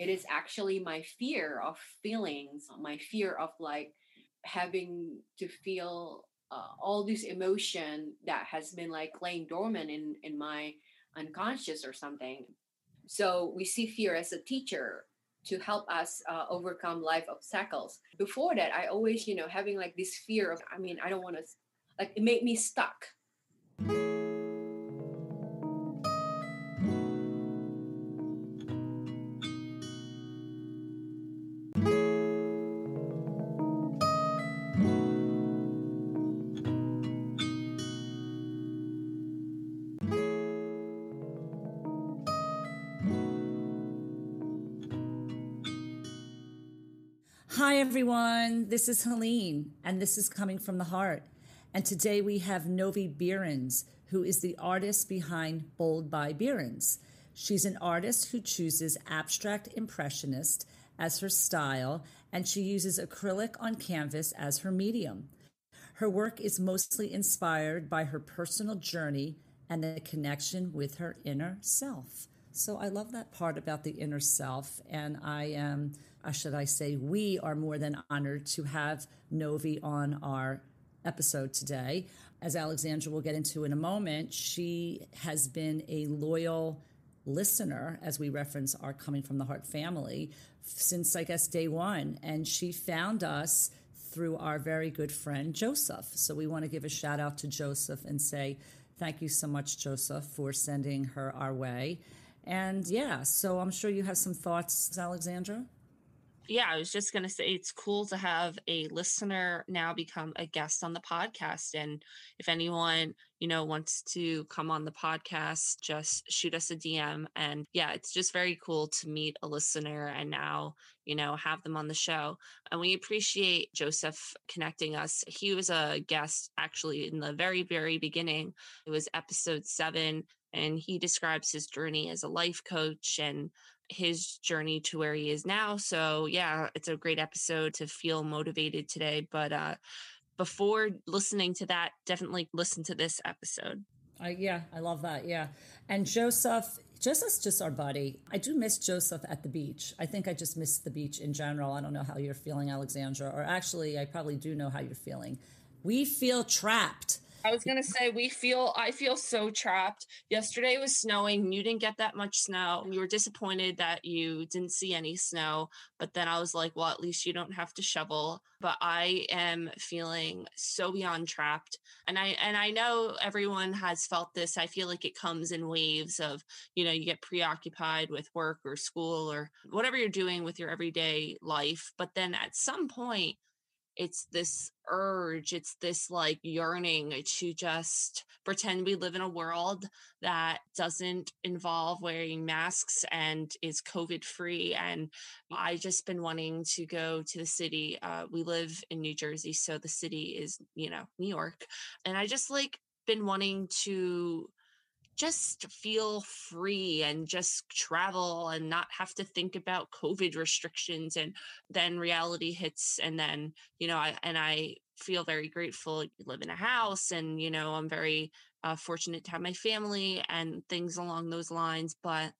it is actually my fear of feelings, my fear of like having to feel uh, all this emotion that has been like laying dormant in in my unconscious or something. So we see fear as a teacher to help us uh, overcome life obstacles. Before that, I always, you know, having like this fear of, I mean, I don't want to, like, it made me stuck. Everyone. This is Helene, and this is Coming from the Heart. And today we have Novi Beerens, who is the artist behind Bold by Beerens. She's an artist who chooses abstract impressionist as her style, and she uses acrylic on canvas as her medium. Her work is mostly inspired by her personal journey and the connection with her inner self. So I love that part about the inner self. And I am, uh, should I say, we are more than honored to have Novi on our episode today. As Alexandra will get into in a moment, she has been a loyal listener, as we reference our Coming from the Heart family, since I guess day one. And she found us through our very good friend Joseph. So we want to give a shout out to Joseph and say, Thank you so much, Joseph, for sending her our way. And yeah, so I'm sure you have some thoughts, Alexandra. Yeah, I was just going to say it's cool to have a listener now become a guest on the podcast. And if anyone, you know, wants to come on the podcast, just shoot us a DM. And yeah, it's just very cool to meet a listener and now, you know, have them on the show. And we appreciate Joseph connecting us. He was a guest actually in the very, very beginning. It was episode seven and he describes his journey as a life coach and his journey to where he is now. So, yeah, it's a great episode to feel motivated today. But uh, before listening to that, definitely listen to this episode. Uh, yeah, I love that. Yeah. And Joseph, Joseph's just our buddy. I do miss Joseph at the beach. I think I just miss the beach in general. I don't know how you're feeling, Alexandra, or actually, I probably do know how you're feeling. We feel trapped I was gonna say we feel I feel so trapped. Yesterday was snowing. You didn't get that much snow. You were disappointed that you didn't see any snow. But then I was like, well, at least you don't have to shovel. But I am feeling so beyond trapped. And I and I know everyone has felt this. I feel like it comes in waves of, you know, you get preoccupied with work or school or whatever you're doing with your everyday life. But then at some point it's this urge it's this like yearning to just pretend we live in a world that doesn't involve wearing masks and is covid free and i just been wanting to go to the city uh, we live in new jersey so the city is you know new york and i just like been wanting to just feel free and just travel and not have to think about covid restrictions and then reality hits and then you know i and i feel very grateful you live in a house and you know i'm very uh, fortunate to have my family and things along those lines but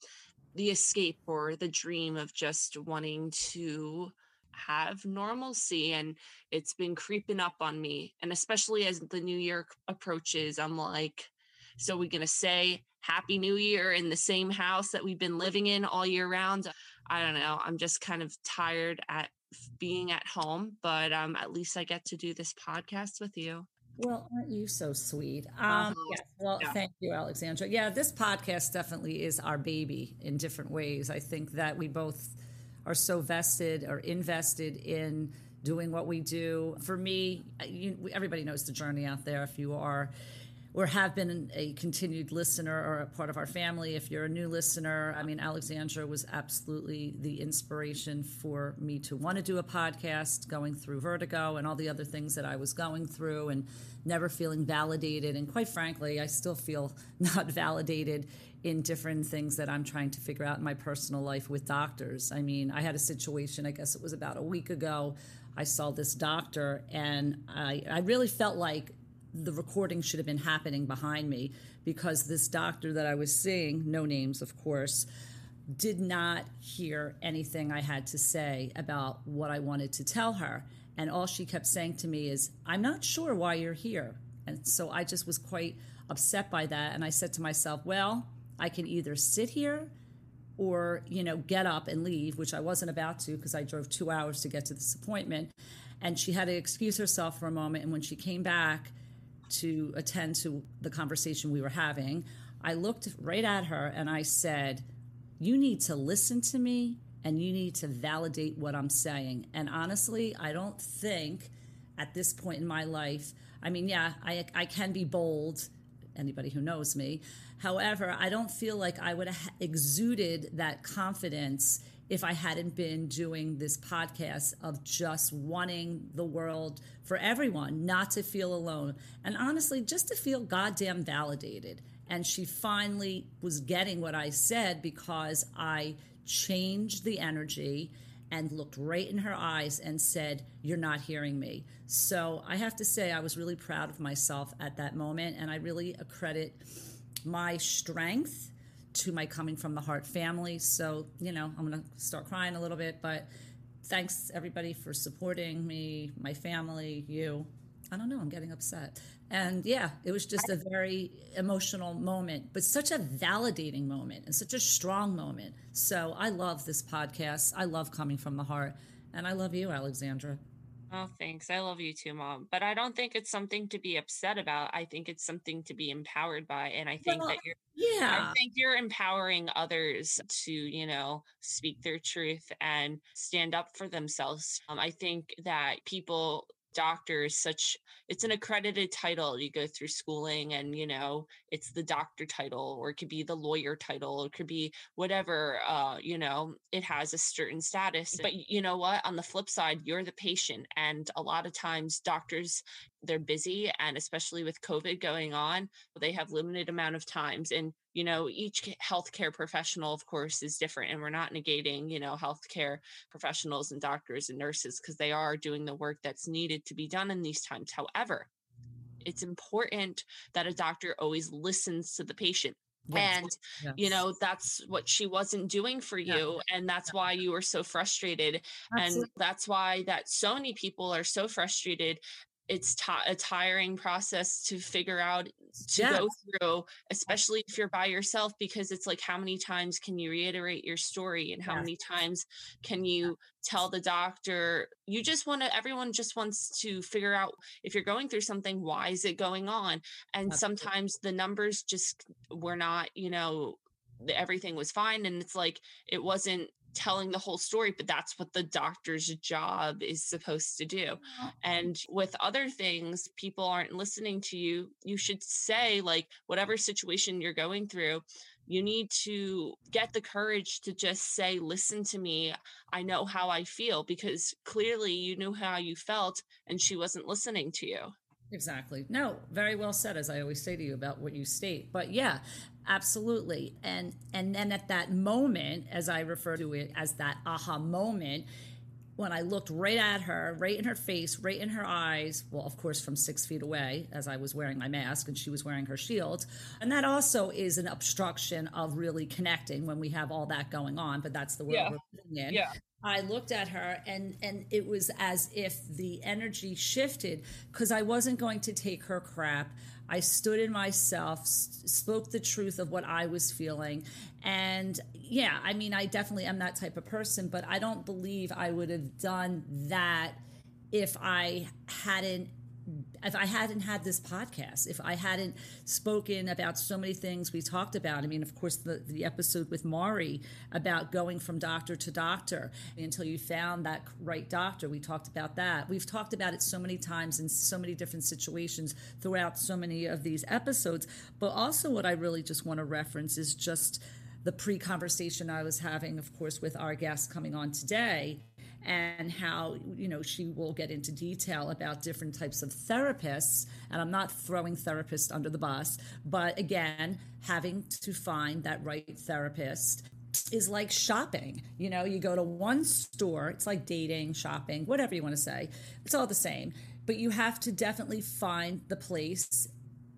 the escape or the dream of just wanting to have normalcy and it's been creeping up on me. And especially as the new year approaches i'm like so we're going to say Happy New Year in the same house that we've been living in all year round. I don't know. I'm just kind of tired at being at home, but um, at least I get to do this podcast with you. Well, aren't you so sweet? Um, uh-huh. yes. Well, yeah. thank you, Alexandra. Yeah, this podcast definitely is our baby in different ways. I think that we both are so vested or invested in doing what we do. For me, you, everybody knows the journey out there. If you are or have been a continued listener or a part of our family. If you're a new listener, I mean, Alexandra was absolutely the inspiration for me to want to do a podcast, going through vertigo and all the other things that I was going through and never feeling validated. And quite frankly, I still feel not validated in different things that I'm trying to figure out in my personal life with doctors. I mean, I had a situation, I guess it was about a week ago. I saw this doctor, and I, I really felt like the recording should have been happening behind me because this doctor that I was seeing, no names, of course, did not hear anything I had to say about what I wanted to tell her. And all she kept saying to me is, I'm not sure why you're here. And so I just was quite upset by that. And I said to myself, well, I can either sit here or, you know, get up and leave, which I wasn't about to because I drove two hours to get to this appointment. And she had to excuse herself for a moment. And when she came back to attend to the conversation we were having, I looked right at her and I said, You need to listen to me and you need to validate what I'm saying. And honestly, I don't think at this point in my life, I mean, yeah, I, I can be bold, anybody who knows me. However, I don't feel like I would have exuded that confidence if I hadn't been doing this podcast of just wanting the world for everyone not to feel alone. And honestly, just to feel goddamn validated. And she finally was getting what I said because I changed the energy and looked right in her eyes and said, You're not hearing me. So I have to say, I was really proud of myself at that moment. And I really accredit my strength to my coming from the heart family. So, you know, I'm going to start crying a little bit, but thanks everybody for supporting me, my family, you. I don't know, I'm getting upset. And yeah, it was just a very emotional moment, but such a validating moment and such a strong moment. So I love this podcast. I love coming from the heart. And I love you, Alexandra. Oh, thanks. I love you too, mom. But I don't think it's something to be upset about. I think it's something to be empowered by. And I think well, that you're, yeah, I think you're empowering others to, you know, speak their truth and stand up for themselves. Um, I think that people doctor is such it's an accredited title. You go through schooling and you know it's the doctor title or it could be the lawyer title. It could be whatever uh you know it has a certain status. But you know what? On the flip side you're the patient and a lot of times doctors they're busy and especially with covid going on they have limited amount of times. And you know each healthcare professional of course is different and we're not negating you know healthcare professionals and doctors and nurses because they are doing the work that's needed to be done in these times however it's important that a doctor always listens to the patient yes. and yes. you know that's what she wasn't doing for you yeah. and that's why you were so frustrated Absolutely. and that's why that so many people are so frustrated it's t- a tiring process to figure out to yeah. go through especially if you're by yourself because it's like how many times can you reiterate your story and how yeah. many times can you tell the doctor you just want to everyone just wants to figure out if you're going through something why is it going on and sometimes the numbers just were not you know everything was fine and it's like it wasn't telling the whole story, but that's what the doctor's job is supposed to do. And with other things, people aren't listening to you. You should say, like, whatever situation you're going through, you need to get the courage to just say, listen to me. I know how I feel because clearly you knew how you felt and she wasn't listening to you. Exactly. No, very well said, as I always say to you about what you state. But yeah, absolutely. And and then at that moment, as I refer to it as that aha moment, when I looked right at her, right in her face, right in her eyes, well, of course, from six feet away, as I was wearing my mask and she was wearing her shield. And that also is an obstruction of really connecting when we have all that going on, but that's the world yeah. we're living in. Yeah. I looked at her and and it was as if the energy shifted because I wasn't going to take her crap. I stood in myself, spoke the truth of what I was feeling. And yeah, I mean, I definitely am that type of person, but I don't believe I would have done that if I hadn't if I hadn't had this podcast, if I hadn't spoken about so many things we talked about, I mean, of course, the, the episode with Mari about going from doctor to doctor until you found that right doctor, we talked about that. We've talked about it so many times in so many different situations throughout so many of these episodes. But also, what I really just want to reference is just the pre conversation I was having, of course, with our guest coming on today and how you know she will get into detail about different types of therapists. And i'm not throwing therapists under the bus but again having to find that right therapist is like shopping. You know you go to one store it's like dating shopping whatever you want to say it's all the same. But you have to definitely find the place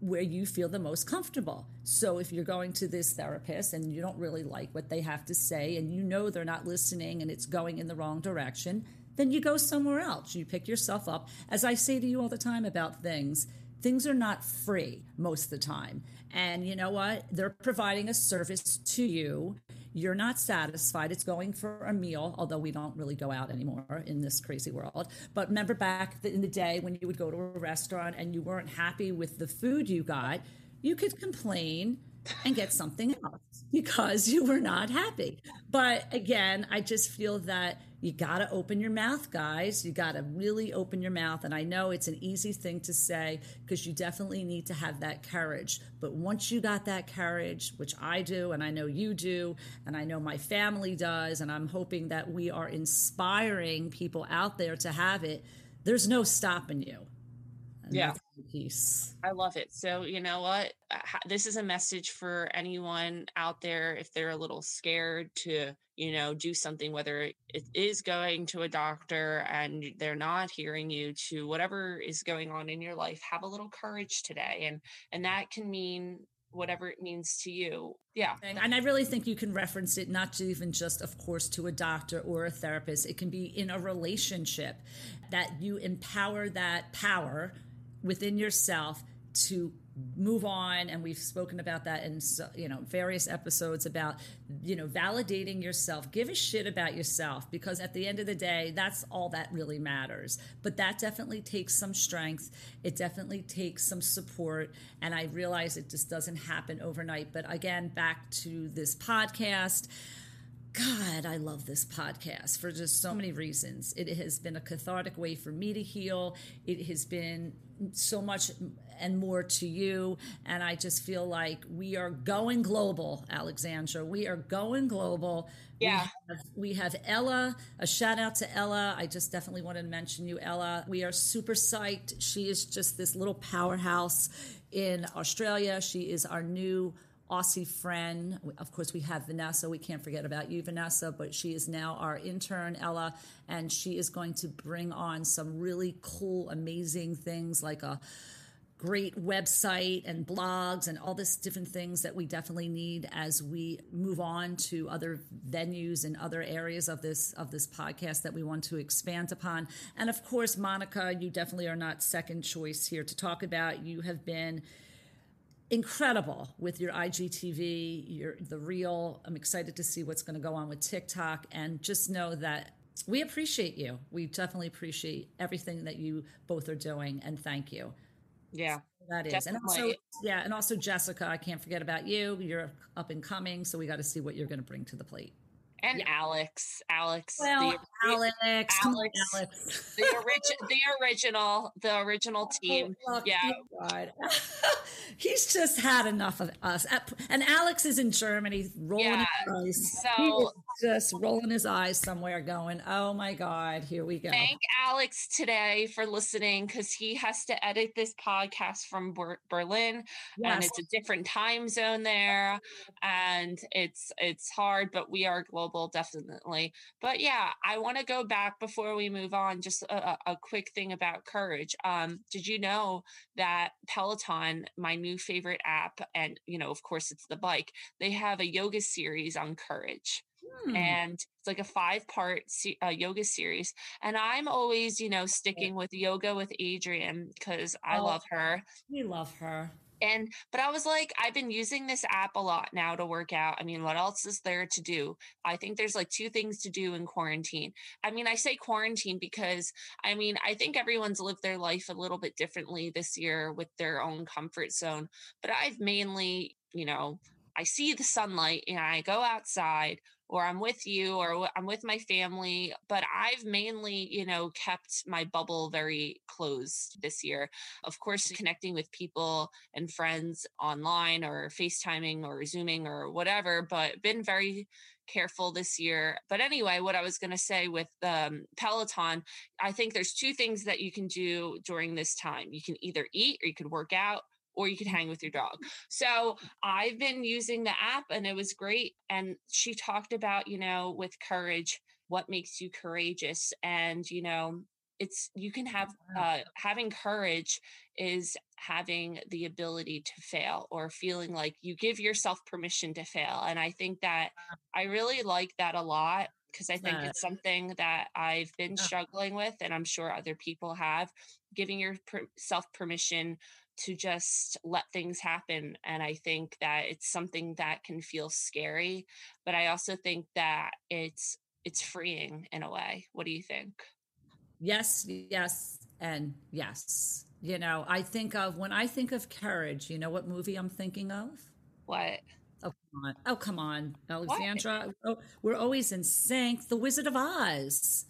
where you feel the most comfortable. So if you're going to this therapist and you don't really like what they have to say and you know they're not listening and it's going in the wrong direction, then you go somewhere else. You pick yourself up. As I say to you all the time about things, things are not free most of the time. And you know what? They're providing a service to you. You're not satisfied. It's going for a meal, although we don't really go out anymore in this crazy world. But remember back in the day when you would go to a restaurant and you weren't happy with the food you got, you could complain and get something else because you were not happy. But again, I just feel that you got to open your mouth, guys. You got to really open your mouth. And I know it's an easy thing to say because you definitely need to have that courage. But once you got that courage, which I do, and I know you do, and I know my family does, and I'm hoping that we are inspiring people out there to have it, there's no stopping you. Yeah. Peace. I love it. So, you know what? Uh, this is a message for anyone out there if they're a little scared to, you know, do something, whether it is going to a doctor and they're not hearing you, to whatever is going on in your life, have a little courage today. And and that can mean whatever it means to you. Yeah. And I really think you can reference it not to even just, of course, to a doctor or a therapist. It can be in a relationship that you empower that power within yourself to move on and we've spoken about that in you know various episodes about you know validating yourself. Give a shit about yourself because at the end of the day that's all that really matters. But that definitely takes some strength. It definitely takes some support. And i realize it just doesn't happen overnight. But again back to this podcast God, I love this podcast for just so many reasons. It has been a cathartic way for me to heal. It has been so much and more to you. And I just feel like we are going global, Alexandra. We are going global. Yeah. We have, we have Ella. A shout out to Ella. I just definitely wanted to mention you, Ella. We are super psyched. She is just this little powerhouse in Australia. She is our new Aussie friend. Of course, we have Vanessa. We can't forget about you, Vanessa, but she is now our intern, Ella, and she is going to bring on some really cool, amazing things like a great website and blogs and all this different things that we definitely need as we move on to other venues and other areas of this of this podcast that we want to expand upon and of course monica you definitely are not second choice here to talk about you have been incredible with your IGTV, your the real. I'm excited to see what's going to go on with TikTok, and just know that we appreciate you. We definitely appreciate everything that you both are doing, and thank you. Yeah. So that is, definitely. and also, yeah, and also Jessica. I can't forget about you. You're up and coming, so we got to see what you're going to bring to the plate and yeah. Alex. Alex. Well, the, Alex. Alex. Alex. the, origi- the original, the original oh, team. Oh, yeah. God. He's just had enough of us. And Alex is in Germany rolling yeah. his eyes. So just rolling his eyes somewhere going, oh my God, here we go. Thank Alex today for listening because he has to edit this podcast from Ber- Berlin yes. and it's a different time zone there. And it's it's hard, but we are global definitely. But yeah, I want to go back before we move on. Just a, a quick thing about courage. Um, did you know that Peloton, my new favorite app, and you know, of course, it's the bike. They have a yoga series on courage. Hmm. And it's like a five part uh, yoga series. And I'm always, you know, sticking with yoga with Adriene because I oh, love her. We love her and but i was like i've been using this app a lot now to work out i mean what else is there to do i think there's like two things to do in quarantine i mean i say quarantine because i mean i think everyone's lived their life a little bit differently this year with their own comfort zone but i've mainly you know i see the sunlight and i go outside or I'm with you or I'm with my family. But I've mainly, you know, kept my bubble very closed this year. Of course, connecting with people and friends online or FaceTiming or Zooming or whatever, but been very careful this year. But anyway, what I was going to say with um, Peloton, I think there's two things that you can do during this time. You can either eat or you could work out or you could hang with your dog. So I've been using the app and it was great. And she talked about, you know, with courage, what makes you courageous. And, you know, it's you can have uh, having courage is having the ability to fail or feeling like you give yourself permission to fail and i think that i really like that a lot because i think it's something that i've been struggling with and i'm sure other people have giving yourself permission to just let things happen and i think that it's something that can feel scary but i also think that it's it's freeing in a way. What do you think? Yes yes and yes. You know i think of when i think of courage you know what movie i'm thinking of? What? Oh come on. Oh come on alexandra. Oh, we're always in sync. The wizard of oz.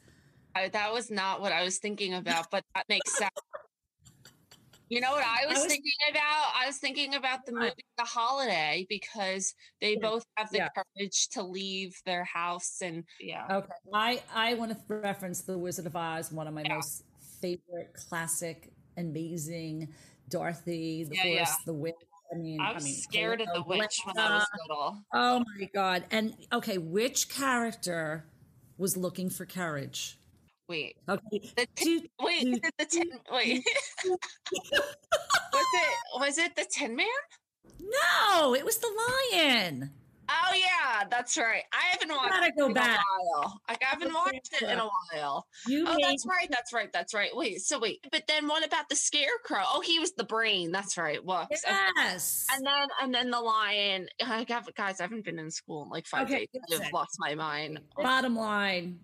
I, that was not what i was thinking about but that makes sense you know what I was, I was, thinking about? I was thinking about the movie The Holiday because they both have the yeah. courage to leave their house and yeah. Okay. I I want to reference The Wizard of Oz, one of my yeah. most favorite classic amazing Dorothy, the yeah, horse, the witch. I mean, I was I mean, scared of the witch when I was little. Oh my god! And okay, which character was looking for courage? Wait. Okay. The t- wait. the tin. Wait. was it? Was it the Tin Man? No, it was the lion. Oh yeah, that's right. I haven't watched gotta go it back. in a while. I haven't watched it in a while. You oh, made... that's right. That's right. That's right. Wait. So wait. But then what about the scarecrow? Oh, he was the brain. That's right. Well, yes. And then and then the lion. I got guys. I haven't been in school in like five okay, days. I've lost my mind. Bottom line,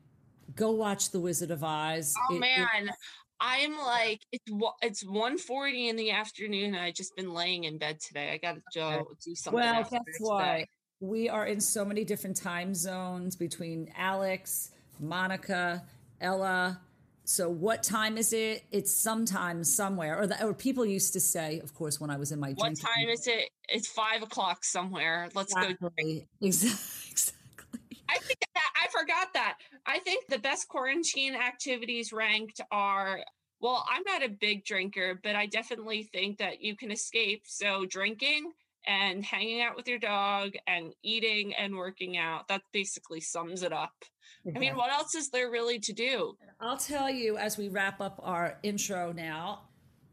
go watch The Wizard of Oz. Oh it, man. It, I'm like it's it's 1:40 in the afternoon I just been laying in bed today. I got to go do something. Well, guess why We are in so many different time zones between Alex, Monica, Ella. So what time is it? It's sometime somewhere, or, the, or people used to say, of course, when I was in my. What time is it? It's five o'clock somewhere. Let's exactly. go. Exactly. I think that I forgot that. I think the best quarantine activities ranked are well, I'm not a big drinker, but I definitely think that you can escape. So drinking and hanging out with your dog and eating and working out. That basically sums it up. I mean, what else is there really to do? I'll tell you as we wrap up our intro now,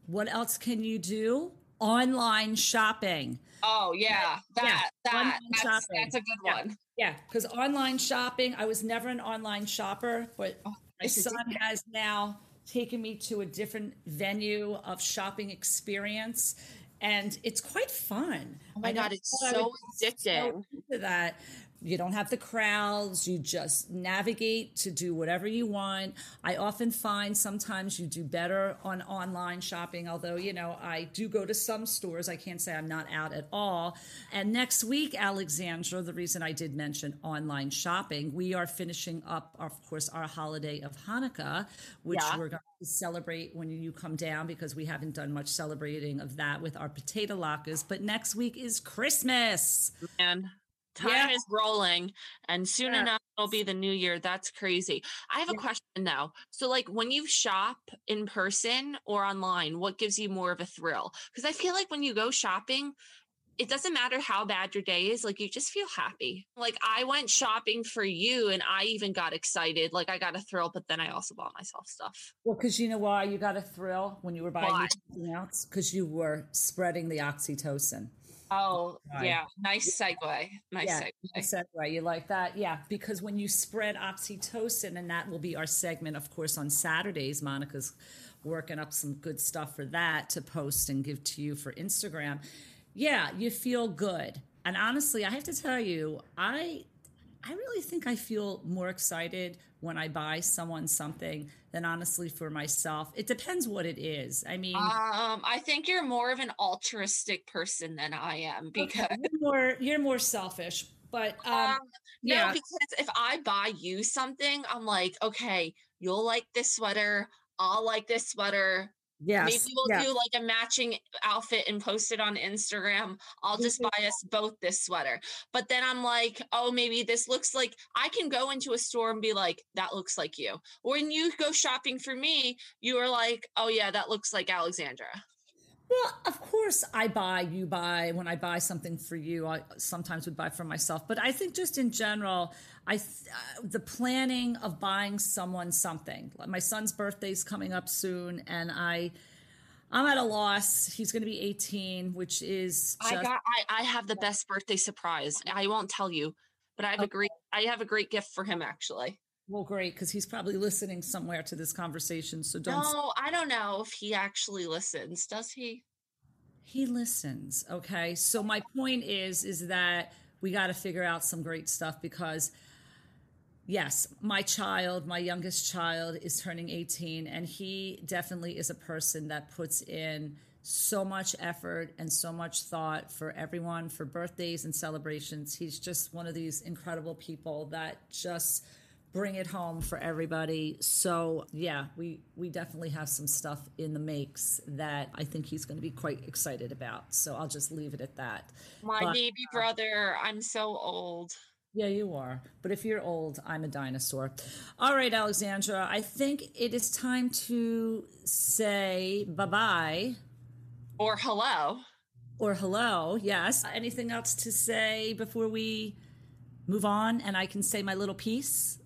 what else can you do? Online shopping. Oh yeah, that yeah. that that's, that's, a good yeah. one. Yeah, because online shopping, I was never an online shopper, but oh, my son has now taken me to a different venue of shopping experience and it's quite fun. Oh my god, it's so addicting. So that you don't have the crowds. You just navigate to do whatever you want. I often find sometimes you do better on online shopping although you know i do go to some stores. I can't say i'm not out at all. And next week alexandra the reason i did mention online shopping we are finishing up of course our holiday of hanukkah which yeah. we're going to celebrate when you come down because we haven't done much celebrating of that with our potato latkes but next week is christmas. Man time yeah. is rolling and soon yeah. enough it'll be the new year. That's crazy. I have a yeah. question though. so like when you shop in person or online what gives you more of a thrill? Because i feel like when you go shopping it doesn't matter how bad your day is like you just feel happy. Like i went shopping for you and i even got excited. Like i got a thrill but then i also bought myself stuff. Well because you know why you got a thrill? When you were buying something else because you were spreading the oxytocin Oh, yeah. Nice segue. Nice yeah, segue. segue. You like that? Yeah. Because when you spread oxytocin, and that will be our segment, of course, on Saturdays, Monica's working up some good stuff for that to post and give to you for Instagram. Yeah, you feel good. And honestly, I have to tell you, I I really think I feel more excited when I buy someone something than honestly for myself. It depends what it is. I mean, um, I think you're more of an altruistic person than I am because okay. you're more you're more selfish. But um, um, no, because if I buy you something, I'm like, okay, you'll like this sweater. I'll like this sweater. Yes. Maybe we'll do like a matching outfit and post it on Instagram. I'll just mm-hmm. buy us both this sweater. But then I'm like, oh, maybe this looks like I can go into a store and be like, that looks like you. When you go shopping for me, you are like, oh, yeah, that looks like Alexandra. Well, of course, I buy, you buy. When I buy something for you, I sometimes would buy for myself. But I think just in general, I th- uh, the planning of buying someone something. My son's birthday's coming up soon, and I. I'm at a loss. He's going to be 18, which is. Just- I got. I, I have the best birthday surprise. I won't tell you, but I have okay. a great. I have a great gift for him actually. Well, great, because he's probably listening somewhere to this conversation. So don't. No, I don't know if he actually listens. Does he? He listens. Okay. So my point is, is that we got to figure out some great stuff because, yes, my child, my youngest child, is turning 18, and he definitely is a person that puts in so much effort and so much thought for everyone for birthdays and celebrations. He's just one of these incredible people that just bring it home for everybody. So yeah, we we definitely have some stuff in the makes that I think he's going to be quite excited about. So I'll just leave it at that. My but, baby uh, brother, I'm so old. Yeah, you are. But if you're old, I'm a dinosaur. All right, Alexandra, I think it is time to say bye bye. Or hello. Or hello, yes. Anything else to say before we move on and I can say my little piece?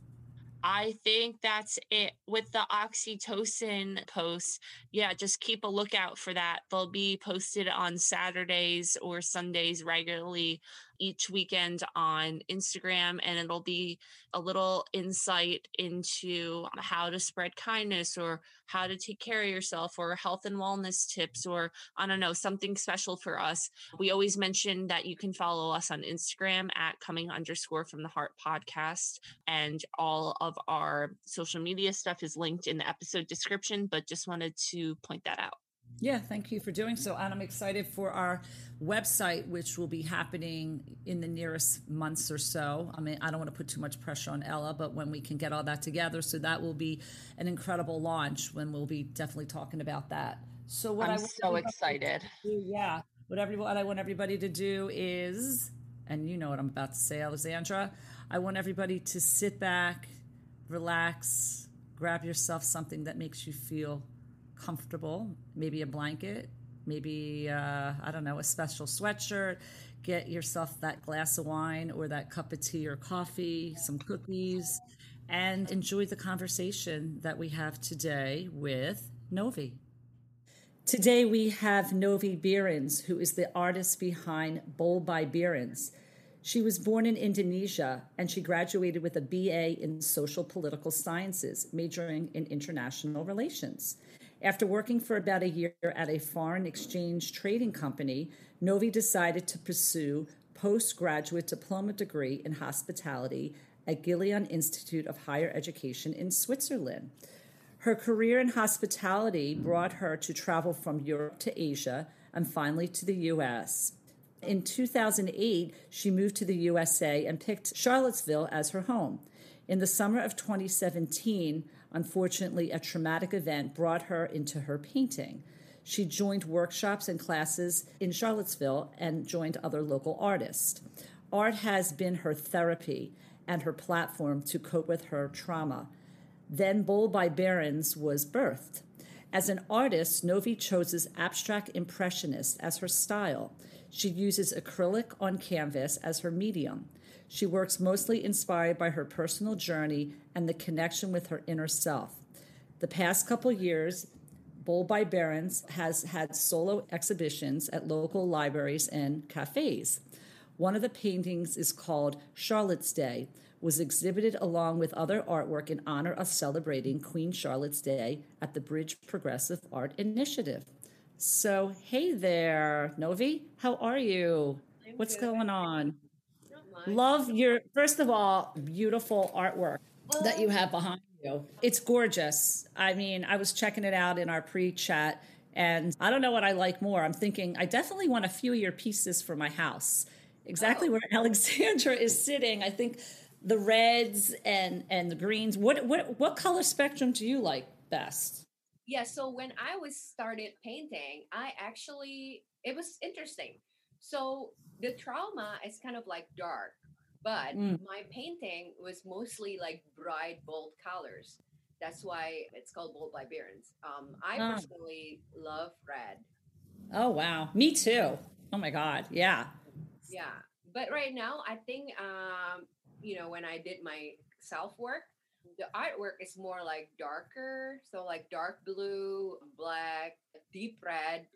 I think that's it with the oxytocin posts. Yeah, just keep a lookout for that. They'll be posted on Saturdays or Sundays regularly each weekend on Instagram, and it'll be a little insight into how to spread kindness or how to take care of yourself or health and wellness tips or I don't know, something special for us. We always mention that you can follow us on Instagram at coming underscore from the heart podcast. And all of our social media stuff is linked in the episode description, but just wanted to point that out. Yeah, thank you for doing so. And I'm excited for our website, which will be happening in the nearest months or so. I mean, I don't want to put too much pressure on Ella, but when we can get all that together, so that will be an incredible launch when we'll be definitely talking about that. So what I'm I so excited. Do, yeah. What everyone I want everybody to do is, and you know what I'm about to say, Alexandra. I want everybody to sit back, relax, grab yourself something that makes you feel comfortable, maybe a blanket, maybe, uh, I don't know, a special sweatshirt. Get yourself that glass of wine or that cup of tea or coffee, some cookies, and enjoy the conversation that we have today with Novi. Today we have Novi Beerens, who is the artist behind Bold by Beerens. She was born in Indonesia and she graduated with a BA in social political sciences, majoring in international relations. After working for about a year at a foreign exchange trading company, Novi decided to pursue postgraduate diploma degree in hospitality at Glion Institute of Higher Education in Switzerland. Her career in hospitality brought her to travel from Europe to Asia and finally to the US. In 2008, she moved to the USA and picked Charlottesville as her home. In the summer of 2017, Unfortunately, a traumatic event brought her into her painting. She joined workshops and classes in Charlottesville and joined other local artists. Art has been her therapy and her platform to cope with her trauma. Then Bold by Beerens was birthed. As an artist, Novi chooses abstract impressionist as her style. She uses acrylic on canvas as her medium. She works mostly inspired by her personal journey and the connection with her inner self. The past couple years, Bold by Beerens has had solo exhibitions at local libraries and cafes. One of the paintings is called Charlotte's Day, was exhibited along with other artwork in honor of celebrating Queen Charlotte's Day at the Bridge Progressive Art Initiative. So, hey there, Novi, how are you? What's going on? Love your, first of all, beautiful artwork that you have behind you. It's gorgeous. I mean, I was checking it out in our pre chat, and I don't know what I like more. I'm thinking I definitely want a few of your pieces for my house. Exactly oh. where Alexandra is sitting. I think the reds and and the greens. What what what color spectrum do you like best? Yeah, so when I was started painting, I actually it was interesting. So the trauma is kind of like dark, but mm. my painting was mostly like bright, bold colors. That's why it's called Bold by Beerens. Um, I ah. personally love red. Oh wow, me too. Oh my god, yeah. Yeah, but right now I think um, you know when I did my self work, the artwork is more like darker, so like dark blue, black, deep red.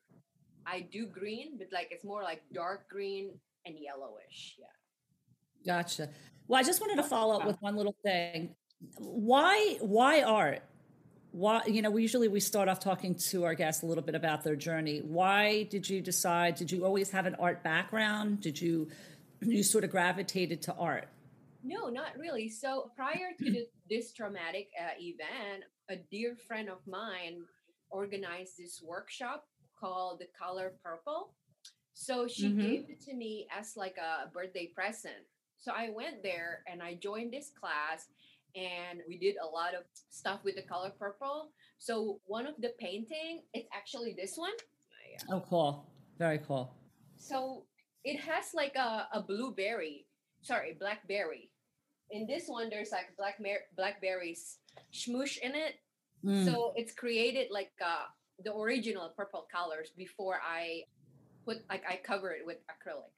I do green, but like it's more like dark green and yellowish. Yeah. Gotcha. Well, I just wanted to follow up with one little thing. Why why art? Why you know, we usually we start off talking to our guests a little bit about their journey. Why did you decide? Did you always have an art background? Did you you sort of gravitated to art? No, not really. So prior to this traumatic uh, event, a dear friend of mine organized this workshop called The Color Purple. So she mm-hmm. gave it to me as like a birthday present. So I went there and I joined this class and we did a lot of stuff with the color purple. So one of the painting, it's actually this one. Oh, cool. Very cool. So it has like a, a blueberry, sorry, blackberry in this one there's like black blackberries smoosh in it mm. so it's created like uh the original purple colors before i put like i cover it with acrylic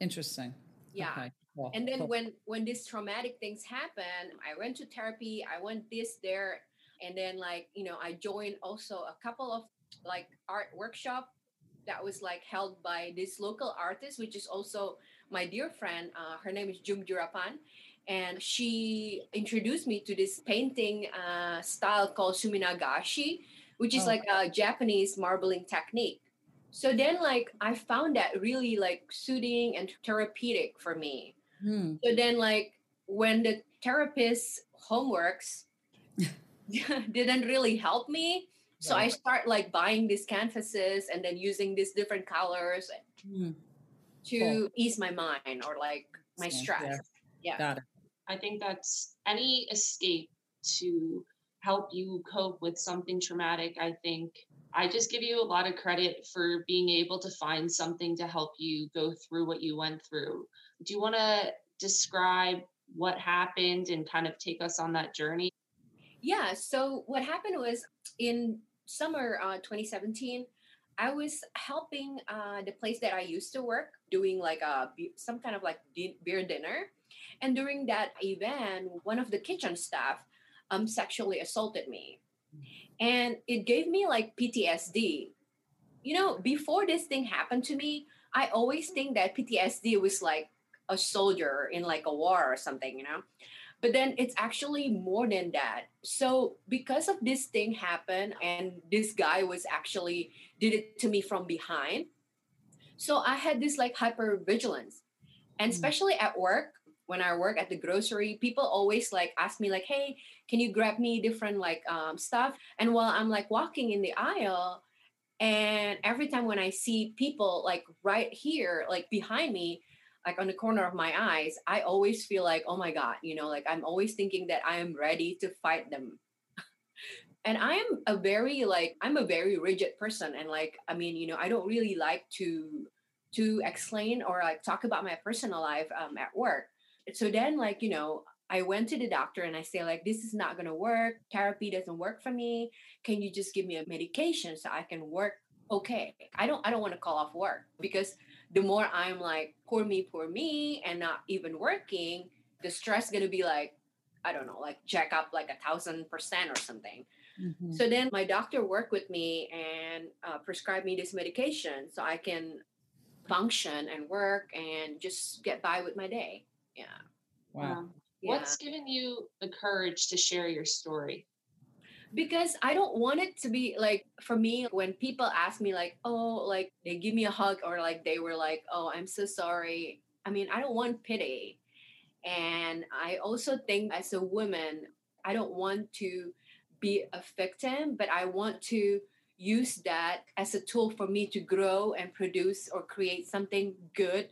interesting yeah okay. cool. and then cool. when when these traumatic things happen i went to therapy i went this there and then like you know i joined also a couple of like art workshop that was like held by this local artist which is also my dear friend uh, her name is jum jurapan and she introduced me to this painting uh, style called suminagashi which is oh. like a japanese marbling technique so then like i found that really like soothing and therapeutic for me hmm. so then like when the therapist's homeworks didn't really help me so right. i start like buying these canvases and then using these different colors hmm. to cool. ease my mind or like my stress yeah. Yeah. Got it. I think that's any escape to help you cope with something traumatic. I think I just give you a lot of credit for being able to find something to help you go through what you went through. Do you want to describe what happened and kind of take us on that journey? Yeah. So, what happened was in summer uh, 2017, I was helping uh, the place that I used to work doing like a some kind of like beer dinner, and during that event, one of the kitchen staff um sexually assaulted me, and it gave me like PTSD. You know, before this thing happened to me, I always think that PTSD was like a soldier in like a war or something, you know but then it's actually more than that so because of this thing happened and this guy was actually did it to me from behind so i had this like hyper vigilance and mm. especially at work when i work at the grocery people always like ask me like hey can you grab me different like um, stuff and while i'm like walking in the aisle and every time when i see people like right here like behind me like on the corner of my eyes, I always feel like, oh my God, you know, like I'm always thinking that I am ready to fight them. and I am a very like I'm a very rigid person. And like, I mean, you know, I don't really like to to explain or like talk about my personal life um, at work. So then, like, you know, I went to the doctor and I say like this is not going to work. Therapy doesn't work for me. Can you just give me a medication so I can work okay? I don't I don't want to call off work because the more I'm like, poor me, poor me, and not even working, the stress gonna be like, I don't know, like jack up like a thousand percent or something. Mm-hmm. So then my doctor worked with me and uh, prescribed me this medication so I can function and work and just get by with my day. Yeah. Wow. Um, yeah. What's given you the courage to share your story? because I don't want it to be like for me when people ask me like oh like they give me a hug or like they were like oh I'm so sorry I mean I don't want pity and I also think as a woman I don't want to be a victim but I want to use that as a tool for me to grow and produce or create something good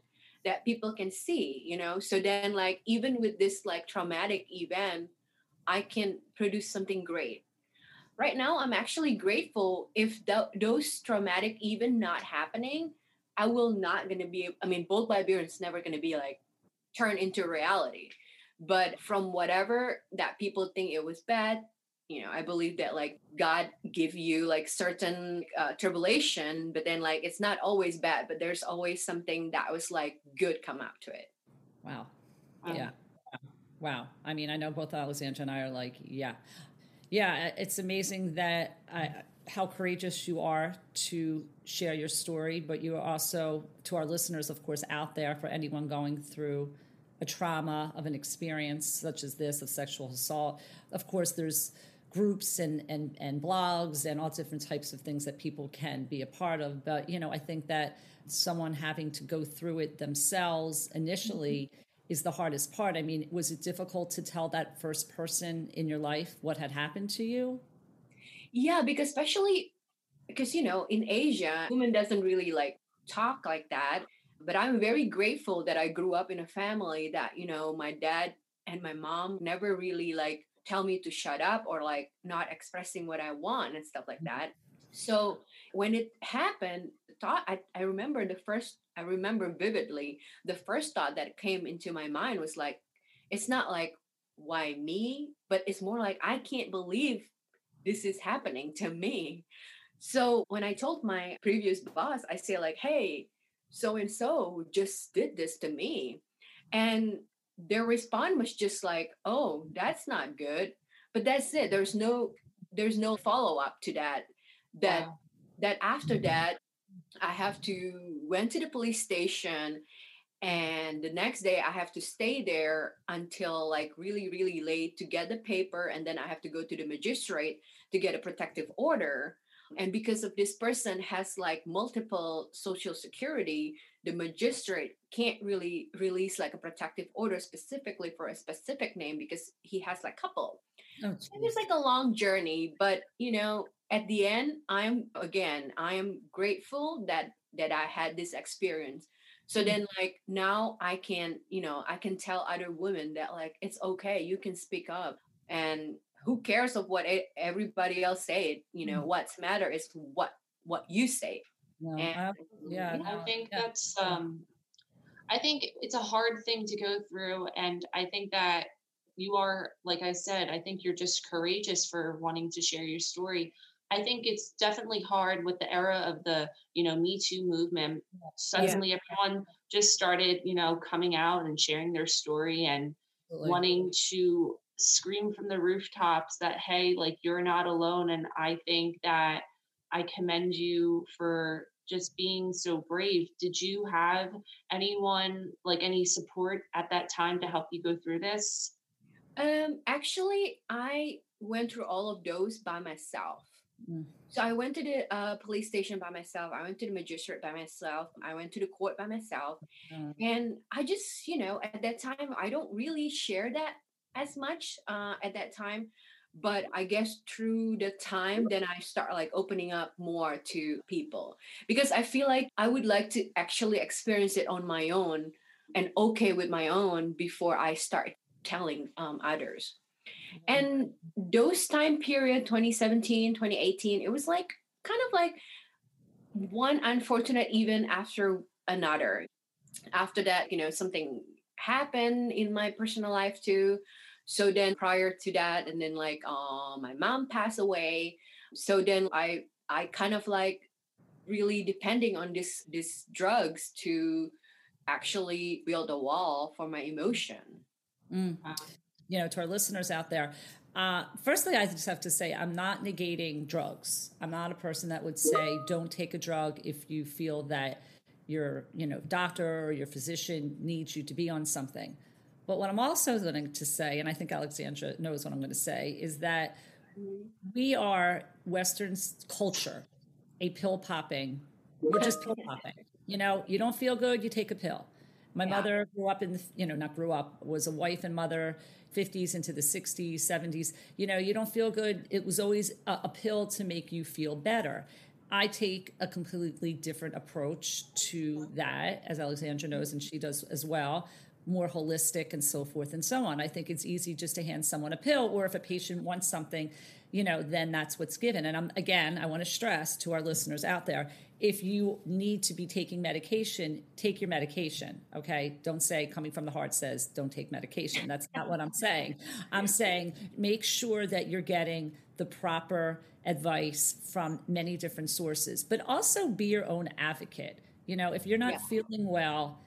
that people can see you know? So then like even with this like traumatic event I can produce something great. Right now i'm actually grateful if th- those traumatic even not happening i will not to be i mean bold by Beerens never to be like turned into reality. But from whatever that people think it was bad you know i believe that like god give you like certain uh, tribulation but then like it's not always bad but there's always something that was like good come out to it. Wow. Um, yeah. wow. I mean i know both alexandra and i are like yeah. Yeah uh, it's amazing that i how courageous you are to share your story but you are also to our listeners of course out there for anyone going through a trauma of an experience such as this of sexual assault. Of course there's groups and, and, and blogs and all different types of things that people can be a part of. But, you know, I think that someone having to go through it themselves initially mm-hmm. is the hardest part. I mean, was it difficult to tell that first person in your life what had happened to you? Yeah, because especially because, you know, in Asia, women doesn't really like talk like that. But I'm very grateful that I grew up in a family that, you know, my dad and my mom never really like tell me to shut up or like not expressing what I want and stuff like mm-hmm. that. So when it happened, thought I, I remember the first I remember vividly the first thought that came into my mind was like, it's not like why me, but it's more like I can't believe this is happening to me. So when I told my previous boss, I say like, hey, so and so just did this to me. And their response was just like oh that's not good. But that's it. There's no there's no follow up to that that wow. that after that i have to went to the police station and the next day i have to stay there until like really really late to get the paper and then i have to go to the magistrate to get a protective order. And because of this person has like multiple social security the magistrate can't really release like a protective order specifically for a specific name because he has like couple oh, it's like a long journey but you know at the end i'm again i am grateful that that i had this experience so mm-hmm. then like now i can you know i can tell other women that like it's okay you can speak up and who cares of what everybody else say you know mm-hmm. what's matter is what what you say no, and, yeah, I think yeah. that's um I think it's a hard thing to go through and I think that you are like I said, I think you're just courageous for wanting to share your story. I think it's definitely hard with the era of the, you know, Me Too movement. Suddenly yeah. everyone just started, you know, coming out and sharing their story and Absolutely. wanting to scream from the rooftops that hey, like you're not alone and I think that I commend you for just being so brave. Did you have anyone like any support at that time to help you go through this? Um, actually, I went through all of those by myself. Mm. So I went to the uh, police station by myself. I went to the magistrate by myself. I went to the court by myself. Mm. And I just, you know, at that time, I don't really share that as much uh, at that time but i guess through the time then i start like opening up more to people because i feel like i would like to actually experience it on my own and okay with my own before i start telling um, others mm-hmm. and those time period 2017 2018 it was like kind of like one unfortunate even after another after that you know something happened in my personal life too so then prior to that, and then like uh, my mom passed away. So then I I kind of like really depending on this this drugs to actually build a wall for my emotion. Mm. You know, to our listeners out there, uh, firstly, I just have to say I'm not negating drugs. I'm not a person that would say don't take a drug if you feel that your you know doctor or your physician needs you to be on something. But what I'm also going to say, and I think Alexandra knows what I'm going to say, is that we are Western culture, a pill popping. We're just pill popping. You know, you don't feel good, you take a pill. My yeah. mother grew up in, the, you know, not grew up, was a wife and mother, 50s into the 60s, 70s. You know, you don't feel good. It was always a, a pill to make you feel better. I take a completely different approach to that, as Alexandra knows, and she does as well more holistic and so forth and so on. I think it's easy just to hand someone a pill, or if a patient wants something, you know, then that's what's given. And I'm again, I want to stress to our listeners out there if you need to be taking medication, take your medication. Okay. Don't say coming from the heart says don't take medication. That's not what I'm saying. I'm saying make sure that you're getting the proper advice from many different sources, but also be your own advocate. You know, if you're not yeah. feeling well,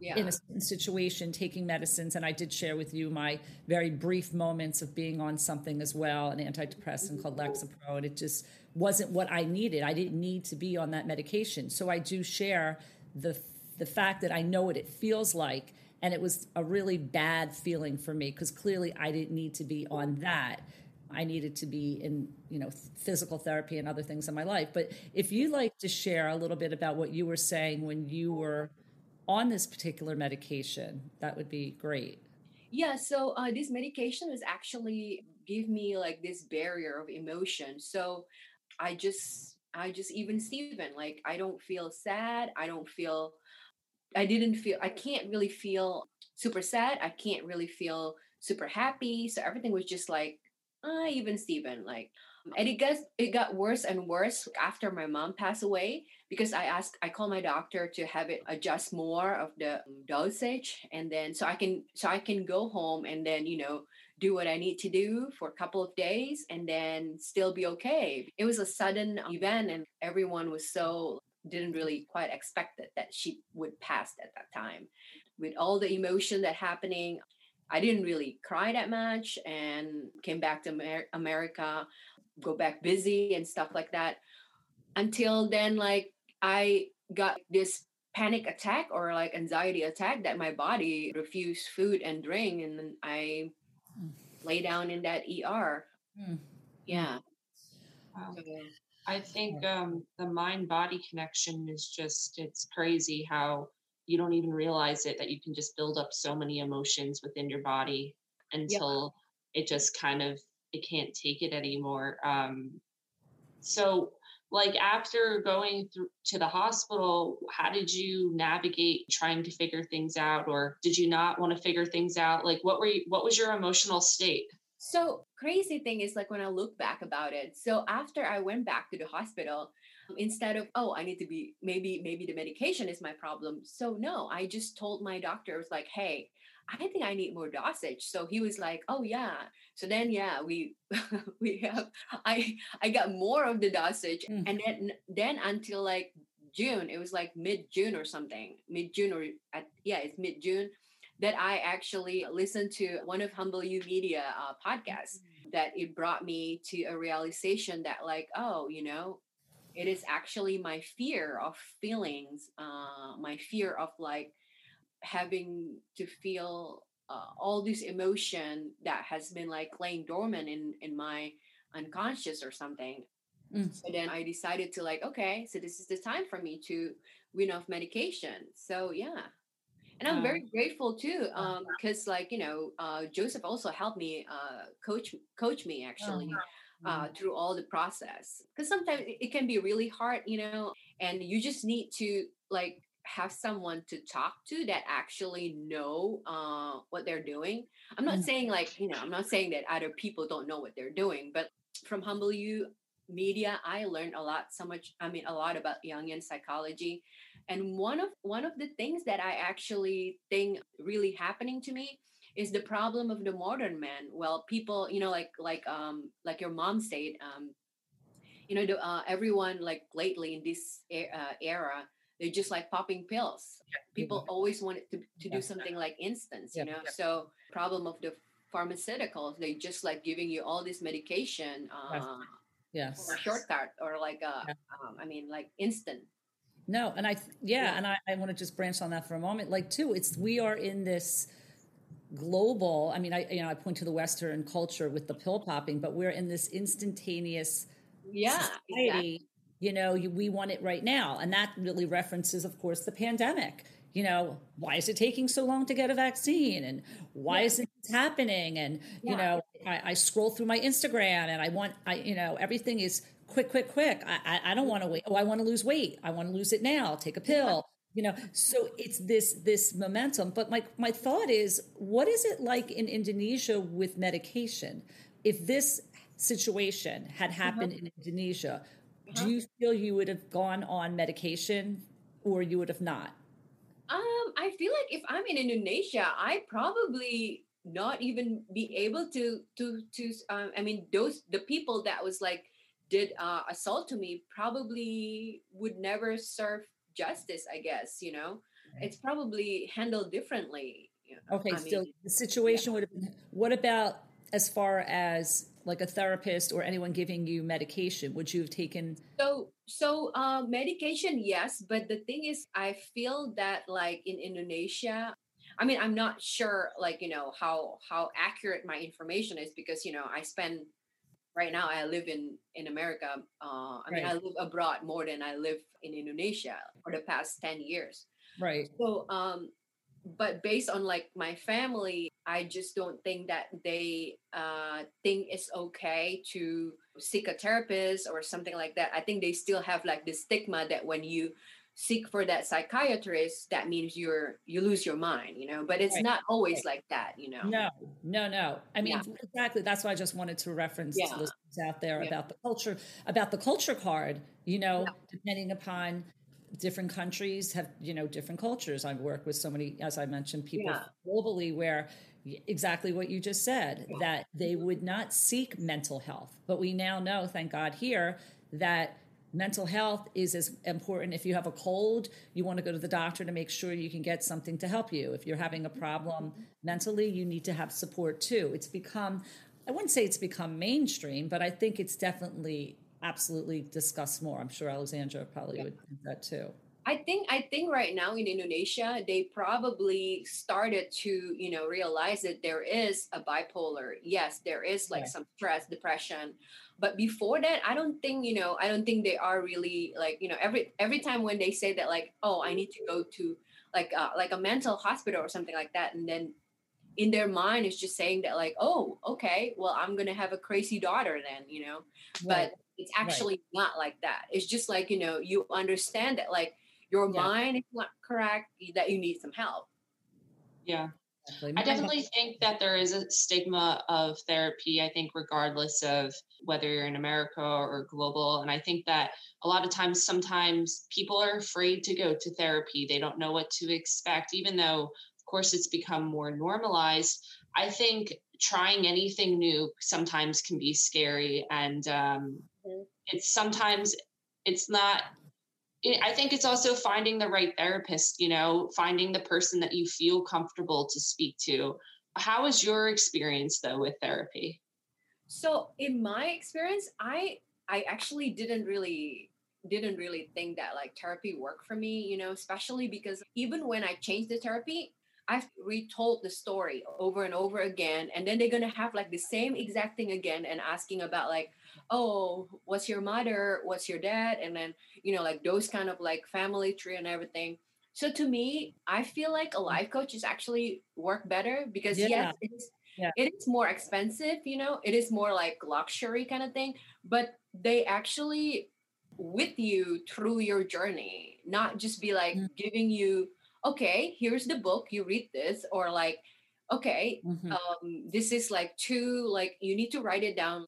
yeah. in a certain situation taking medicines and i did share with you my very brief moments of being on something as well an antidepressant mm-hmm. called lexapro and it just wasn't what I needed. I didn't need to be on that medication. So I do share the the fact that I know what it feels like and it was a really bad feeling for me because clearly I didn't need to be on that. I needed to be in, you know, physical therapy and other things in my life. But if you'd like to share a little bit about what you were saying when you were on this particular medication, that would be great. Yeah, so uh, this medication was actually give me like this barrier of emotion. So I just I just even Steven, like I don't feel sad. I don't feel I didn't feel I can't really feel super sad. I can't really feel super happy. So everything was just like uh, even Steven, like and it gets it got worse and worse after my mom passed away because I asked I called my doctor to have it adjust more of the dosage and then so I can so I can go home and then you know do what I need to do for a couple of days and then still be okay. It was a sudden event and everyone was so didn't really quite expect it that she would pass at that time. With all the emotion that happening, I didn't really cry that much and came back to Amer- America, go back busy and stuff like that. Until then, like I got this panic attack or like anxiety attack that my body refused food and drink and then I lay down in that ER. Mm. Yeah. Wow. I think um, the mind body connection is just, it's crazy how you don't even realize it that you can just build up so many emotions within your body until yeah. it just kind of, it can't take it anymore. Um, so, like after going through to the hospital how did you navigate trying to figure things out or did you not want to figure things out like what were you what was your emotional state so crazy thing is like when i look back about it so after i went back to the hospital instead of oh i need to be maybe maybe the medication is my problem so no i just told my doctor I was like hey I think I need more dosage. So he was like, oh yeah. So then yeah, we we have I I got more of the dosage. Mm. And then then until like June, it was like mid June or something, mid June or at, yeah, it's mid June that I actually listened to one of Humble You Media uh, podcasts. Mm. That it brought me to a realization that like, oh, you know, it is actually my fear of feelings, uh, my fear of like having to feel uh, all this emotion that has been like laying dormant in in my unconscious or something. Mm. so then i decided to like okay so this is the time for me to wean off medication. So yeah. And i'm very grateful too um because like you know uh joseph also helped me uh coach coach me actually oh, uh, through all the process. Because sometimes it can be really hard you know and you just need to like have someone to talk to that actually know uh, what they're doing. I'm not mm-hmm. saying like, you know, I'm not saying that other people don't know what they're doing, but from Humble You media, I learned a lot, so much, I mean, a lot about Jungian psychology. And one of one of the things that I actually think really happening to me is the problem of the modern man. Well, people, you know, like like um like your mom said, um, you know, the, uh, everyone like lately in this uh, era they're just like popping pills. People always want it to, to do something like instance you know? so problem of the pharmaceuticals they just like giving you all this medication uh, yes. shortcut or like a um, i mean like instant. No and i yeah, yeah. and I, I want to just branch on that for a moment. Like too it's we are in this global i mean i you know i point to the western culture with the pill popping but we're in this instantaneous yeah society exactly you know we want it right now. And that really references of course the pandemic. You know why is it taking so long to get a vaccine? And why yeah. is it happening? And yeah. you know I, I, scroll through my instagram and i want i you know everything is quick quick quick. I i, I don't want to wait. Oh i want to lose weight. I want to lose it now. Take a pill. You know so it's this this momentum. But my my thought is what is it like in indonesia with medication? If this situation had Uh-huh. happened in indonesia Uh-huh. do you feel you would have gone on medication or you would have not Um, I feel like if I'm in Indonesia, I probably not even be able to to to. Um, I mean, those the people that was like did uh, assault to me probably would never serve justice. I guess you know, it's probably handled differently. you know. okay I still mean, the situation would have been what about as far as like a therapist or anyone giving you medication would you have taken So so uh, medication, yes, but the thing is, I feel that like in Indonesia, I mean, I'm not sure like you know how how accurate my information is because you know I spend right now I live in in America. Uh, I mean, I live abroad more than I live in Indonesia for the past ten years. right So, um, but based on like my family, I just don't think that they uh, think it's okay to seek a therapist or something like that. I think they still have like the stigma that when you seek for that psychiatrist, that means you're you lose your mind, you know. But it's Right, not always like that, you know. No, no, no. I mean, Yeah. exactly. That's why I just wanted to reference to Yeah. listeners out there Yeah. about the culture, about the culture card. You know, depending upon different countries have you know different cultures. I've worked with so many, as I mentioned, people Yeah. globally where exactly what you just said that they would not seek mental health, but we now know, thank God, here that mental health is as important. If you have a cold you want to go to the doctor to make sure you can get something to help you. If you're having a problem mentally you need to have support too. It's become i wouldn't say it's become mainstream but i think it's definitely absolutely discuss more i'm sure alexandra probably Yeah. would that too I think I think right now in Indonesia they probably started to you know realize that there is a bipolar. Yes, there is like Yeah. some stress, depression, but before that, I don't think you know I don't think they are really like you know every every time when they say that like oh I need to go to like uh, like a mental hospital or something like that, and then in their mind it's just saying that like oh okay well I'm gonna have a crazy daughter then you know but it's actually not like that. It's just like, you know, you understand that like your Yeah. mind is not correct, that you need some help. Yeah. I definitely think that there is a stigma of therapy, I think, regardless of whether you're in America or global. And I think that a lot of times, sometimes people are afraid to go to therapy. They don't know what to expect, even though, of course, it's become more normalized. I think trying anything new sometimes can be scary. And um, Mhm. it's sometimes, it's not I think it's also finding the right therapist, you know, finding the person that you feel comfortable to speak to. How was your experience though with therapy? So in my experience, I I actually didn't really didn't really think that like therapy worked for me, you know, especially because even when I changed the therapy, I've retold the story over and over again. And then they're gonna have like the same exact thing again and asking about like, oh, what's your mother? What's your dad? And then, you know, like those kind of like family tree and everything. So to me, I feel like a life coach is actually work better because Yeah. yes, it is Yeah. it is more expensive, you know, it is more like luxury kind of thing, but they actually with you through your journey, not just be like Mm. giving you, okay, here's the book, you read this, or like, okay, Mhm. um, this is like two, like you need to write it down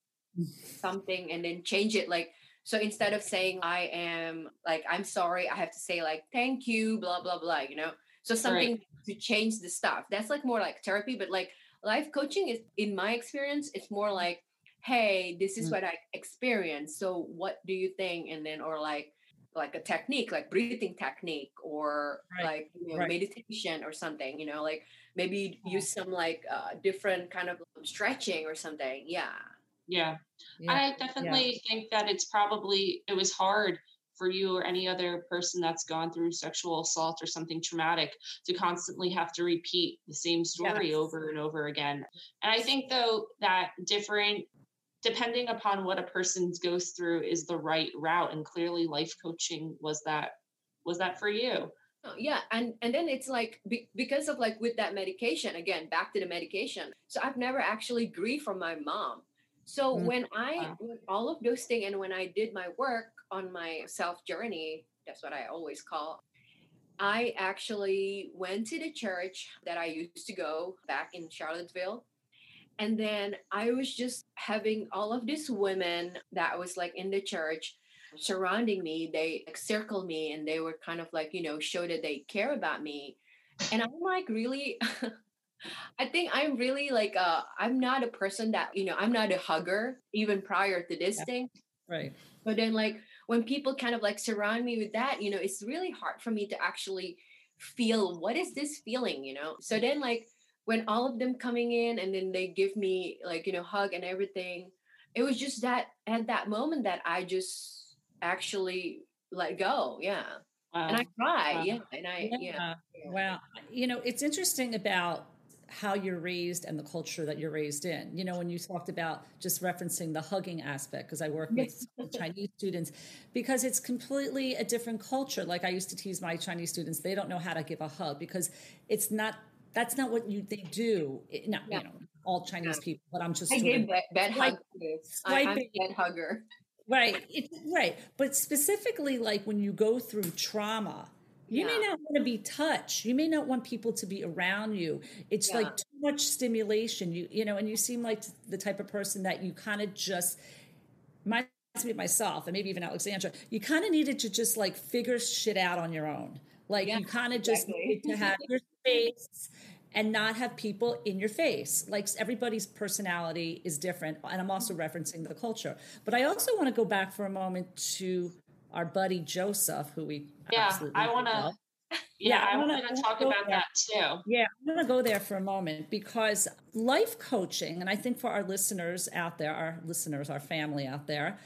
something and then change it like so instead of saying i am like i'm sorry i have to say like thank you blah blah blah you know so something to change the stuff that's like more like therapy but like life coaching is in my experience it's more like hey this is Mm. what i experienced so what do you think and then or like like a technique like breathing technique or Right, like you know, right. meditation or something you know like maybe use some like uh, different kind of stretching or something yeah Yeah. Yeah. I definitely think that it's probably it was hard for you or any other person that's gone through sexual assault or something traumatic to constantly have to repeat the same story Yes. over and over again. And I think though that different depending upon what a person goes through is the right route and clearly life coaching was that was that for you. Oh, yeah and and then it's like be, because of like with that medication again back to the medication so i've never actually grieved from my mom so Mm. when i Wow. all of those things and when i did my work on my self journey that's what i always call I actually went to the church that I used to go back in Charlottesville. And then I was just having all of these women that was like in the church surrounding me. They like circled me and they were kind of like, you know, show that they care about me. And I'm like, really? I think I'm really like uh I'm not a person that, you know, I'm not a hugger even prior to this Yeah. thing. Right. But then like when people kind of like surround me with that, you know, it's really hard for me to actually feel what is this feeling, you know? So then like when all of them coming in and then they give me like, you know, hug and everything, it was just that at that moment that I just actually let go. Yeah. And I cry. Wow. Yeah. And I yeah. Yeah. yeah. Wow. You know, it's interesting about how you're raised and the culture that you're raised in. You know, when you talked about just referencing the hugging aspect, because I work with Chinese students, because it's completely a different culture. Like I used to tease my Chinese students, they don't know how to give a hug because it's not, that's not what you they do. It, not, Yeah. you know, all Chinese Yeah. people, but I'm just I gave bed, I, I'm a bed hugger. Right, it, right. But specifically, like when you go through trauma, you may not want to be touched. You may not want people to be around you. It's Yeah. like too much stimulation. You, you know, and you seem like the type of person that you kind of just reminds me of myself, and maybe even Alexandra. You kind of needed to just like figure shit out on your own. Like Yeah, you kind of just exactly. needed to have your space and not have people in your face. Like everybody's personality is different. And I'm also referencing the culture. But I also want to go back for a moment to our buddy Joseph, who we Yeah, I want to. Yeah, Yeah, I want wanna talk about there. that too. Yeah, I'm going to go there for a moment because life coaching, and I think for our listeners out there, our listeners, our family out there,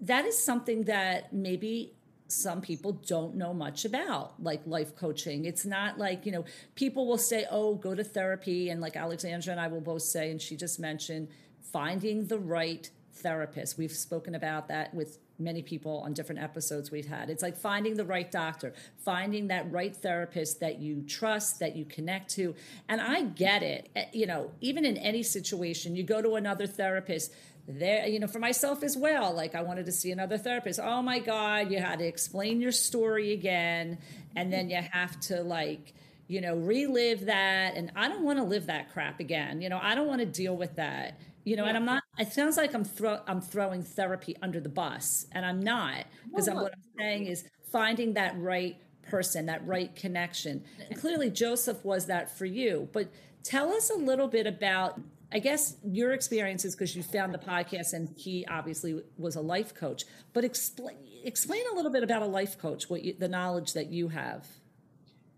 that is something that maybe some people don't know much about, like life coaching. It's not like, you know, people will say, oh, go to therapy. And like Alexandra and I will both say, and she just mentioned, finding the right therapist. We've spoken about that with many people on different episodes we've had. It's like finding the right doctor, finding that right therapist that you trust, that you connect to. And I get it. Eh, You know, even in any situation, you go to another therapist, there, you know, for myself as well, like I wanted to see another therapist. Oh my God, you had to explain your story again. And then you have to like, you know, relive that. And I don't want to live that crap again. You know, I don't want to deal with that. You know, and I'm not. It sounds like I'm throw I'm throwing therapy under the bus, and I'm not because I'm, what I'm saying is finding that right person, that right connection. And clearly, Joseph was that for you. But tell us a little bit about, I guess, your experience is because you found the podcast, and he obviously was a life coach. But explain explain a little bit about a life coach, what you, the knowledge that you have.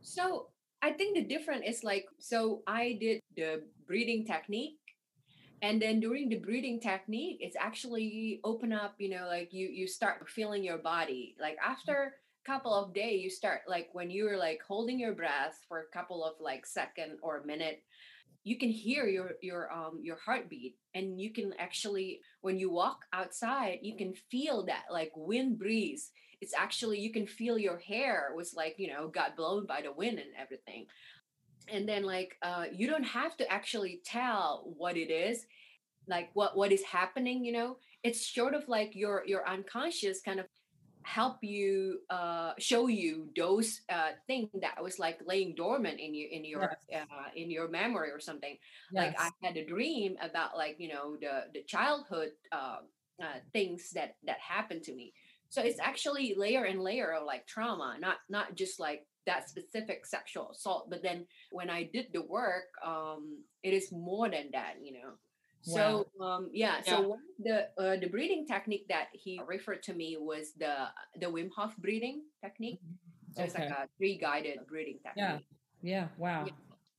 So I think the difference is like so I did the breathing technique and then during the breathing technique it's actually open up you know like you you start feeling your body like after a couple of days you start like when you're like holding your breath for a couple of like second or minute you can hear your your um your heartbeat and you can actually when you walk outside you can feel that like wind breeze. It's actually you can feel your hair was like you know got blown by the wind and everything. And then like uh you don't have to actually tell what it is like what what is happening you know? It's sort of like your your unconscious kind of help you uh show you those uh thing that was like laying dormant in you in your uh, in your memory or something. Like i had a dream about like you know the the childhood uh, uh things that that happened to me. So it's actually layer and layer of like trauma not not just like that specific sexual assault but then when i did the work um it is more than that you know so um yeah, Yeah. so one of the uh, the breathing technique that he referred to me was the the Wim Hof breathing technique. So it's like a three guided breathing technique. Yeah. Yeah. Wow. Yeah.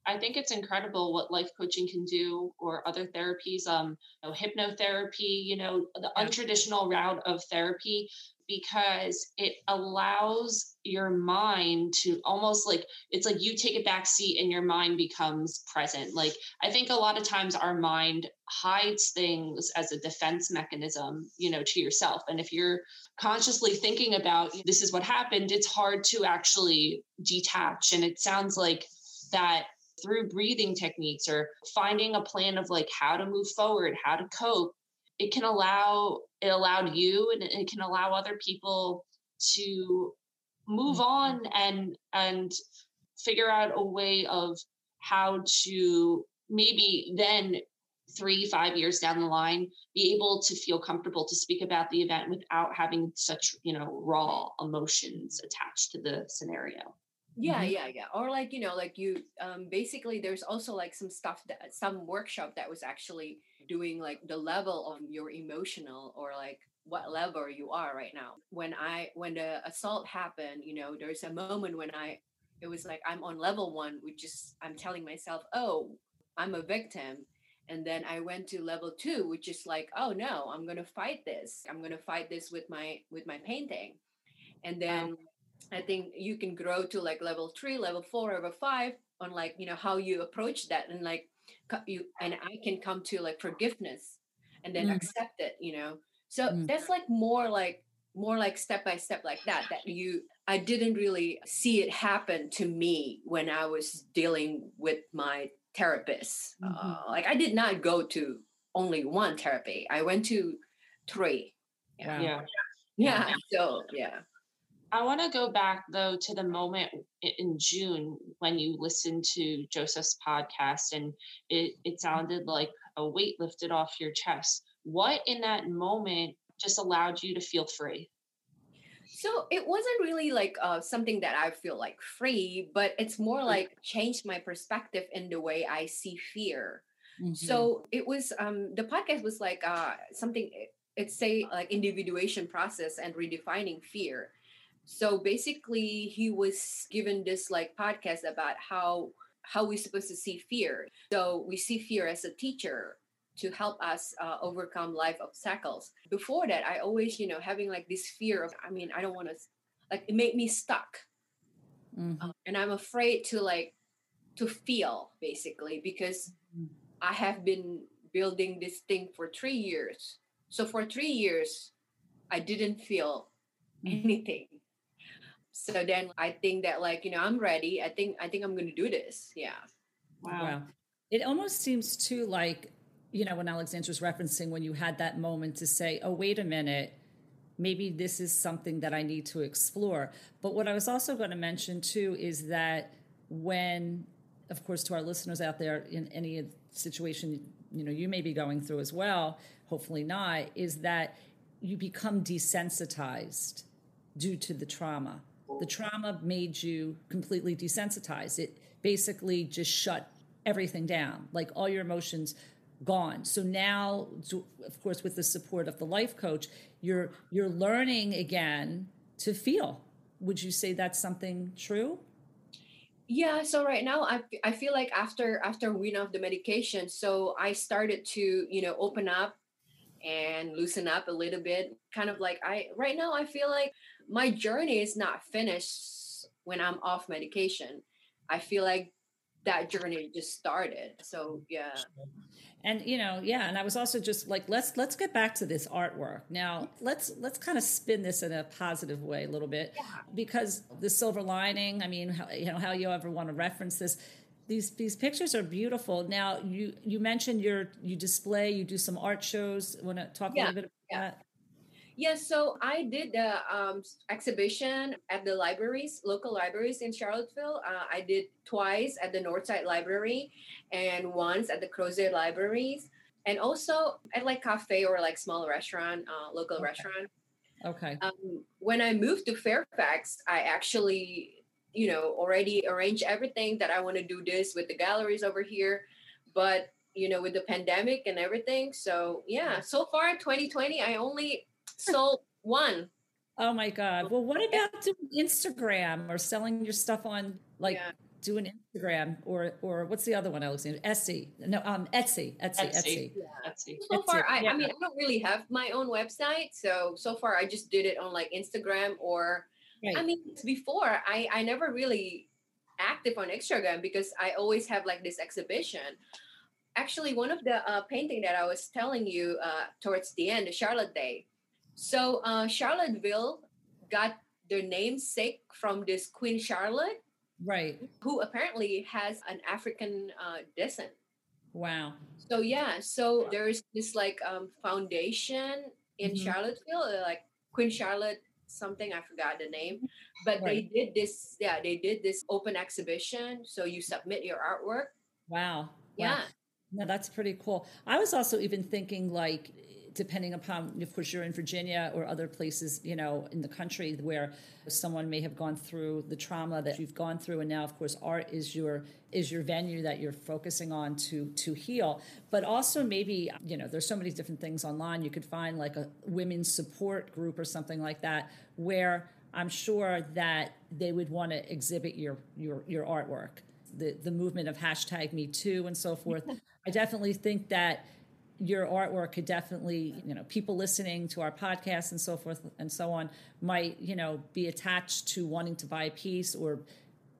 I think it's incredible what life coaching can do or other therapies, um, you know, hypnotherapy, you know, the untraditional route of therapy, because it allows your mind to almost like it's like you take a back seat and your mind becomes present. Like I think a lot of times our mind hides things as a defense mechanism, you know, to yourself. And if you're consciously thinking about this is what happened, it's hard to actually detach. And it sounds like that through breathing techniques or finding a plan of like how to move forward, how to cope, it can allow it allowed you and it can allow other people to move mm-hmm. on and and figure out a way of how to maybe then three five years down the line be able to feel comfortable to speak about the event without having such you know raw emotions attached to the scenario yeah mm-hmm. yeah yeah or like you know like you um basically there's also like some stuff that some workshop that was actually doing like the level of your emotional or like what level you are right now. When i when the assault happened you know there's a moment when i it was like i'm on level one which is i'm telling myself oh i'm a victim. And then i went to level two which is like oh no i'm gonna fight this. I'm gonna fight this with my with my painting. And then i think you can grow to like level three level four level five on like you know how you approach that and like you and i can come to like forgiveness and then mm. accept it you know so mm. that's like more like more like step by step like that that you i didn't really see it happen to me when i was dealing with my therapist mm-hmm. uh, like i did not go to only one therapy i went to three yeah yeah, yeah. so yeah I want to go back though to the moment in June when you listened to Joseph's podcast and it, it sounded like a weight lifted off your chest what in that moment just allowed you to feel free? So it wasn't really like uh, something that I feel like free, but it's more mm. like changed my perspective in the way I see fear. Mm-hmm. So it was um, the podcast was like uh, something it's say like individuation process and redefining fear. So basically, he was given this like podcast about how how we're supposed to see fear. So we see fear as a teacher to help us uh, overcome life obstacles. Before that, I always, you know, having like this fear of, I mean, I don't want to, like, it made me stuck. Mm-hmm. Um, and I'm afraid to like, to feel basically because mm-hmm. I have been building this thing for three years. So for three years, I didn't feel mm-hmm. anything. So then I think that like, you know, I'm ready. I think, I think I'm going to do this. Yeah. Wow. wow. It almost seems too like you know, when Alexandra's referencing when you had that moment to say, oh, wait a minute, maybe this is something that I need to explore. But what I was also going to mention too is that when, of course, to our listeners out there in any situation, you know, you may be going through as well, hopefully not, is that you become desensitized due to the trauma. The trauma made you completely desensitized. It basically just shut everything down. Like all your emotions gone. So now, of course, with the support of the life coach, you're you're learning again to feel. Would you say that's something true? Yeah. So right now, I I feel like after after wean off the medication, so I started to you know open up and loosen up a little bit. Kind of like I right now, I feel like my journey is not finished when I'm off medication. I feel like that journey just started. So yeah and you know yeah and i was also just like let's let's get back to this artwork now let's let's kind of spin this in a positive way a little bit yeah. because the silver lining i mean how, you know how you ever want to reference this these these pictures are beautiful now you you mentioned your you display you do some art shows want to talk yeah. a little bit about yeah. that yeah, so I did the um, exhibition at the libraries, local libraries in Charlottesville. Uh, I did twice at the Northside Library and once at the Crozet Libraries, and also at like cafe or like small restaurant, uh, local okay. restaurant. Okay. Um, when I moved to Fairfax, I actually, you know, already arranged everything that I want to do this with the galleries over here, but you know, with the pandemic and everything. So yeah, so far 2020, I only sold one. Oh my God. Well, what about doing Instagram or selling your stuff on like yeah. doing Instagram or or what's the other one, Alexander? Etsy. No, um Etsy. Etsy. Etsy. Etsy. Yeah. Etsy. So far I, yeah. I mean I don't really have my own website. So so far I just did it on like Instagram or right. I mean before I I never really active on Instagram because I always have like this exhibition actually one of the uh, painting that I was telling you uh, towards the end, the Charlotte Day, so uh, Charlottesville got their namesake from this Queen Charlotte, right? Who apparently has an African uh, descent. Wow. So yeah, so there's this like um, foundation in mm-hmm. Charlottesville, uh, like Queen Charlotte something I forgot the name, but Right. they did this. Yeah, they did this open exhibition. So you submit your artwork. Wow. Wow. Yeah. No, that's pretty cool. I was also even thinking like depending upon of course you're in Virginia or other places, you know, in the country where someone may have gone through the trauma that you've gone through and now of course art is your is your venue that you're focusing on to to heal. But also maybe, you know, there's so many different things online. You could find like a women's support group or something like that where I'm sure that they would want to exhibit your your your artwork the, the movement of hashtag me too and so forth i definitely think that your artwork could definitely you know people listening to our podcast and so forth and so on might you know be attached to wanting to buy a piece or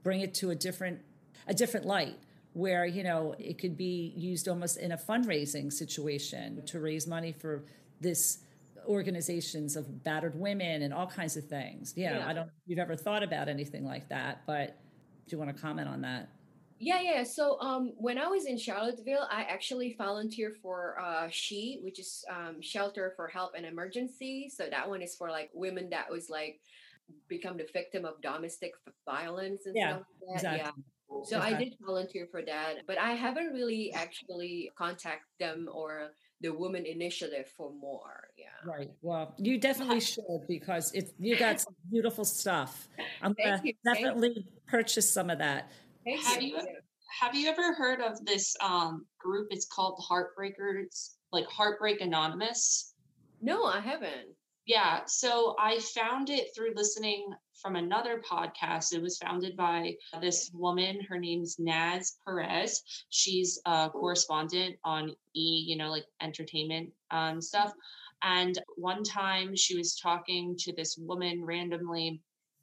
bring it to a different a different light where you know it could be used almost in a fundraising situation to raise money for this organizations of battered women and all kinds of things yeah, Yeah. i don't know if you've ever thought about anything like that but do you want to comment on that Yeah, yeah. So um, when I was in Charlottesville, I actually volunteered for uh, She, which is um, Shelter for Help and Emergency. So that one is for like women that was like become the victim of domestic violence and Yeah, stuff like that. exactly. Yeah. So I did volunteer for that, but I haven't really actually contact them or the Women Initiative for more. Yeah. Right. Well, you definitely should because it's you got some beautiful stuff. I'm Thank gonna you. definitely purchase some of that. Thank Have you- Have you ever heard of this um, group? It's called Heartbreakers, like Heartbreak Anonymous. No, I haven't. Yeah, so I found it through listening from another podcast. It was founded by this woman. Her name's Naz Perez. She's a correspondent on E, you know, like entertainment um, stuff. And one time she was talking to this woman randomly.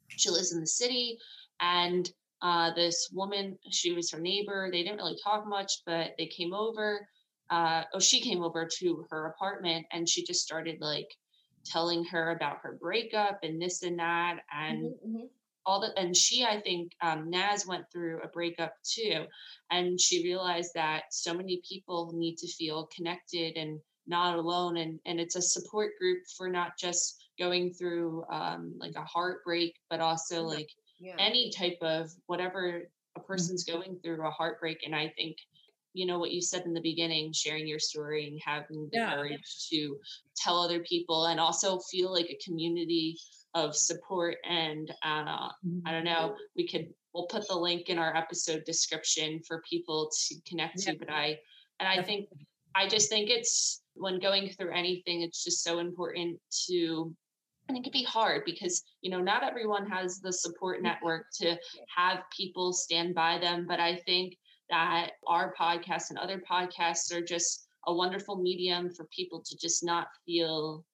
She lives in the city, and uh, this woman, she was her neighbor. They didn't really talk much, but they came over. Uh, oh, she came over to her apartment, and she just started like telling her about her breakup and this and that and Mhm, mhm. all that and she i think um, naz went through a breakup too and she realized that so many people need to feel connected and not alone and and it's a support group for not just going through um, like a heartbreak but also Yeah. like Yeah. any type of whatever a person's going through a heartbreak and i think you know what you said in the beginning sharing your story and having the Yeah. courage to tell other people and also feel like a community of support and uh, i don't know we could we'll put the link in our episode description for people to connect Yeah. to but i and i think i just think it's when going through anything it's just so important to and it can be hard because you know not everyone has the support mm-hmm. network to have people stand by them but i think that our podcast and other podcasts are just a wonderful medium for people to just not feel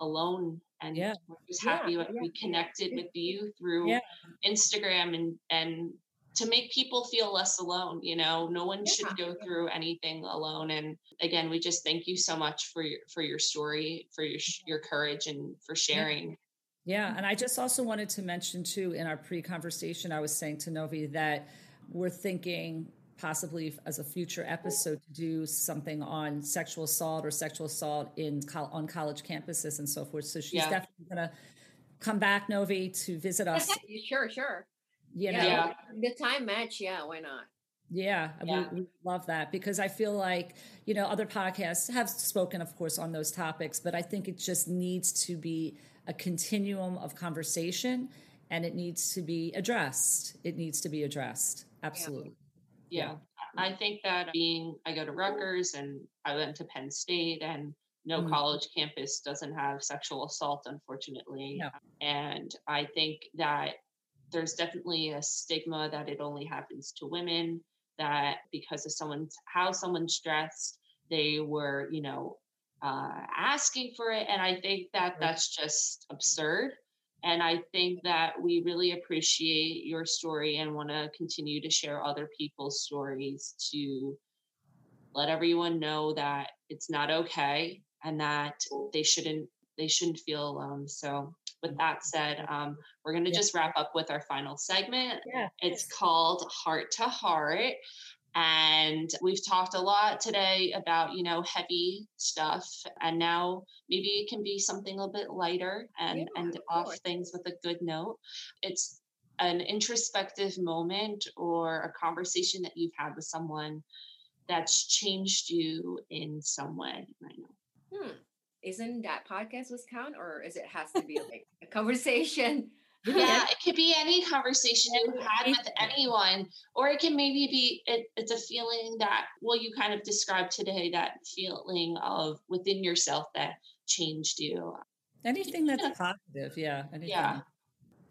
alone and Yeah. we're just Yeah, happy that yeah, we connected with you through Yeah. instagram and and to make people feel less alone you know no one Yeah, should go through anything alone and again we just thank you so much for your for your story for your your courage and for sharing Yeah, and I just also wanted to mention too in our pre-conversation, I was saying to Novi that we're thinking possibly as a future episode to do something on sexual assault or sexual assault in on college campuses and so forth. So she's Yeah. definitely going to come back, Novi, to visit us. sure, sure. You know, Yeah. The time match, yeah, why not? Yeah, Yeah. We, we love that because I feel like, you know, other podcasts have spoken, of course, on those topics, but I think it just needs to be a continuum of conversation and it needs to be addressed. It needs to be addressed. Absolutely. yeah. I think that being, I go to Rutgers and I went to Penn State, and no Mhm. college campus doesn't have sexual assault, unfortunately. No. And I think that there's definitely a stigma that it only happens to women, that because of someone's, how someone's dressed, they were, you know, uh, asking for it. And I think that that's just absurd. And I think that we really appreciate your story and want to continue to share other people's stories to let everyone know that it's not okay and that they shouldn't they shouldn't feel alone. So with that said, um, we're going to just wrap up with our final segment. Yeah. It's called Heart to Heart. And we've talked a lot today about, you know, heavy stuff. And now maybe it can be something a little bit lighter and Yeah, end of off course. things with a good note. It's an introspective moment or a conversation that you've had with someone that's changed you in some way. I know. Hmm. Isn't that podcast was count, or is it has to be like a conversation? Yeah, it could be any conversation you've had with anyone, or it can maybe be it, it's a feeling that well, you kind of described today that feeling of within yourself that changed you. Anything that's Yeah. positive, yeah. Anything. Yeah.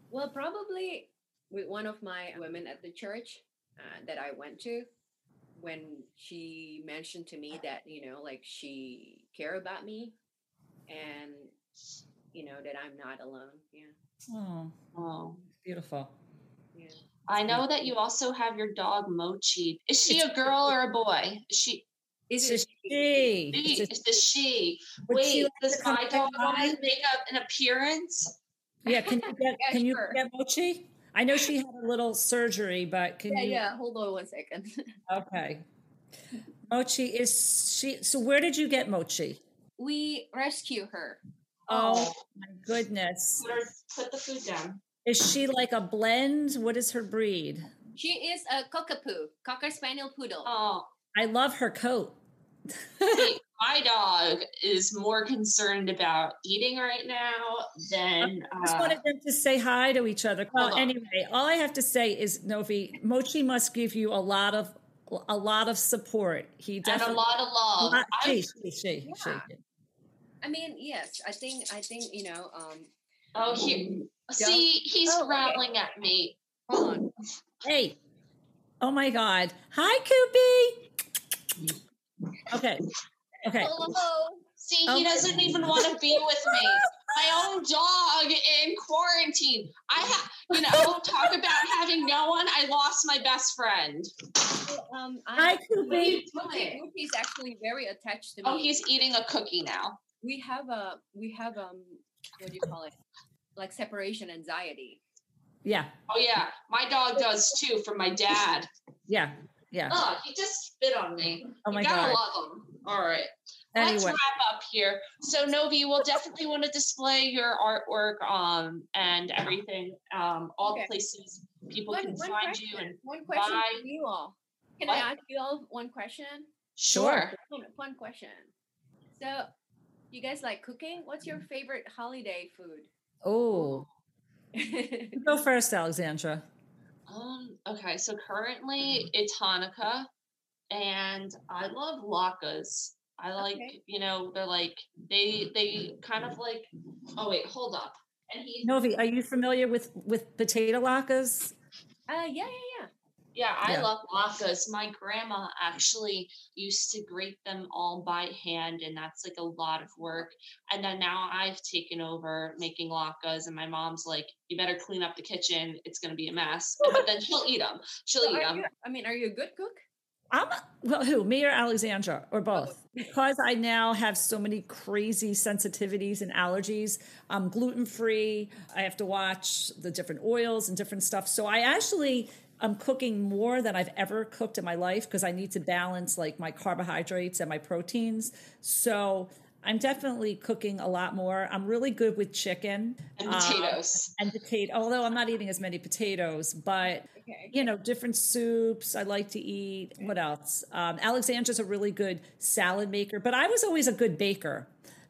Well, probably with one of my women at the church uh, that I went to, when she mentioned to me that you know, like she care about me, and you know that I'm not alone. Yeah, Oh, Oh, beautiful. yeah. I know that you also have your dog Mochi. Is she a girl or a boy? Is she? Is It's it? a she. She, It's a- a she. Would she Wait, like does to come my dog want to make up an appearance? yeah, can you get Yeah, can you get Mochi? I know she had a little surgery, but can Yeah, you yeah. Hold on one second. Okay. Mochi is she so where did you get Mochi? We rescue her. Oh my goodness. Put, her, put the food down. Is she like a blend? What is her breed? She is a cockapoo, cocker spaniel poodle. Oh, I love her coat. See, my dog is more concerned about eating right now than I just uh, wanted them to say hi to each other. Well, on. anyway, all I have to say is Novi, Mochi must give you a lot of a lot of support. He and a lot of love. lot- I, she, she, she, she. Yeah. I mean, yes. I think. I think you know. Um. oh, he, see, he's Oh, okay. growling at me. Hold on. Hey. Oh my God. Hi, Koopy. Okay. Okay. Hello. See, he Okay. doesn't even want to be with me. My own dog in quarantine. I have, you know, talk about having no one. I lost my best friend. Um. Hi, I, Koopy. Mochi, Mochi is actually very attached to me. Oh, he's eating a cookie now. We have a we have um what do you call it like separation anxiety Yeah. Oh yeah, my dog does too. From my dad. Yeah. Yeah. Oh, he just spit on me. Oh you my gotta God. love him. All right. Let's wrap up here. So Novi, we'll definitely want to display your artwork um and everything. Um all Okay. the places people one, can one find question, you and one question buy- for you all can What? i ask you all one question sure. one, one question so you guys like cooking what's your favorite holiday food Oh. Go first, Alexandra. Um, okay, so currently it's Hanukkah and I love latkes. I like, Okay. you know, they're like they they kind of like oh wait, hold up. And he Novi, are you familiar with with potato latkes? uh yeah yeah yeah yeah, I Yeah. love latkes. My grandma actually used to grate them all by hand and that's like a lot of work. And then now I've taken over making latkes and my mom's like, you better clean up the kitchen. It's gonna be a mess. But then she'll eat them. She'll So eat them. you, i mean are you a good cook I'm well, who? Me or Alexandra or oh. both? Because I now have so many crazy sensitivities and allergies. I'm gluten free. I have to watch the different oils and different stuff. So I actually I'm cooking more than I've ever cooked in my life because I need to balance like my carbohydrates and my proteins. So I'm definitely cooking a lot more. I'm really good with chicken And uh, potatoes. and potato. Although I'm not eating as many potatoes, but okay you know, different soups I like to eat. What else? Um, Alexandra's a really good salad maker, but I was always a good baker.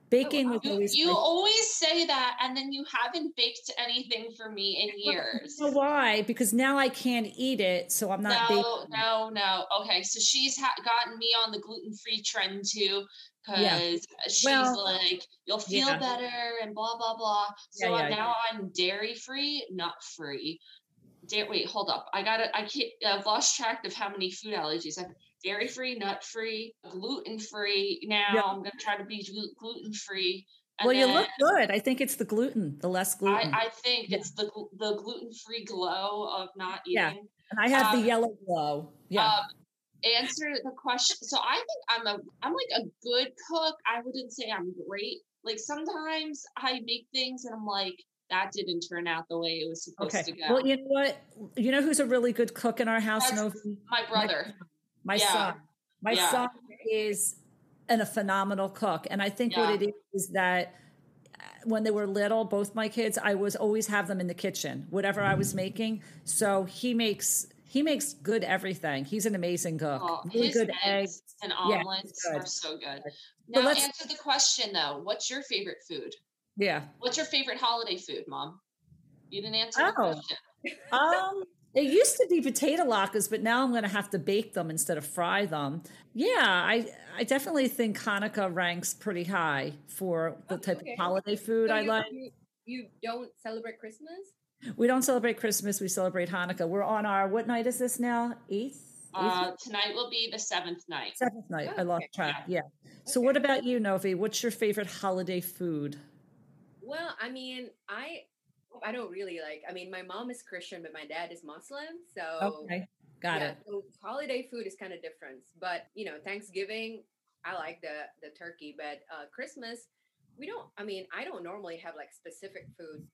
Baking was You, always you my- always say that, and then you haven't baked anything for me in years. You why? Because now I can't eat it, so I'm not baking. No, no, no. Okay, so she's ha- gotten me on the gluten free trend too, because Yeah. she's Well, like, you'll feel yeah. better and blah blah blah. So Yeah, yeah, now I'm dairy free, not free. Da- wait, hold up. I got to I can't. I've lost track of how many food allergies. I've dairy free, nut free, gluten free. Now Yeah. I'm gonna try to be gluten free. Well, you look good. I think it's the gluten, the less gluten. I, I think Yeah. it's the the gluten free glow of not eating. Yeah. and I have um, the yellow glow. Yeah. Um, answer the question. So I think I'm a I'm like a good cook. I wouldn't say I'm great. Like sometimes I make things and I'm like that didn't turn out the way it was supposed okay. to go. Well, you know what? You know who's a really good cook in our house, Novi? My brother. My Yeah. son. My Yeah. son is an, a phenomenal cook. And I think what it is is that uh, when they were little, both my kids, I was always have them in the kitchen, whatever I was making. So he makes he makes good everything. He's an amazing cook. Oh, really his good eggs, and Yeah, omelets good. are so good. Now let's- answer the question though. What's your favorite food? Yeah. What's your favorite holiday food, Mom? You didn't answer the Oh. question. Um, it used to be potato latkes, but now I'm going to have to bake them instead of fry them. Yeah, I I definitely think Hanukkah ranks pretty high for the Oh, type okay. of holiday food So I you, like. You, you don't celebrate Christmas? We don't celebrate Christmas; we celebrate Hanukkah. We're on our what night is this now? Eighth, Uh, tonight will be the seventh night. seventh night. I Oh, lost okay. track. Yeah. So, Okay. what about you, Novi? What's your favorite holiday food? Well, I mean, I I don't really like. I mean, my mom is Christian, but my dad is Muslim, so Okay, got yeah, it. So holiday food is kind of different, but you know, Thanksgiving, I like the the turkey, but uh, Christmas, we don't. I mean, I don't normally have like specific food.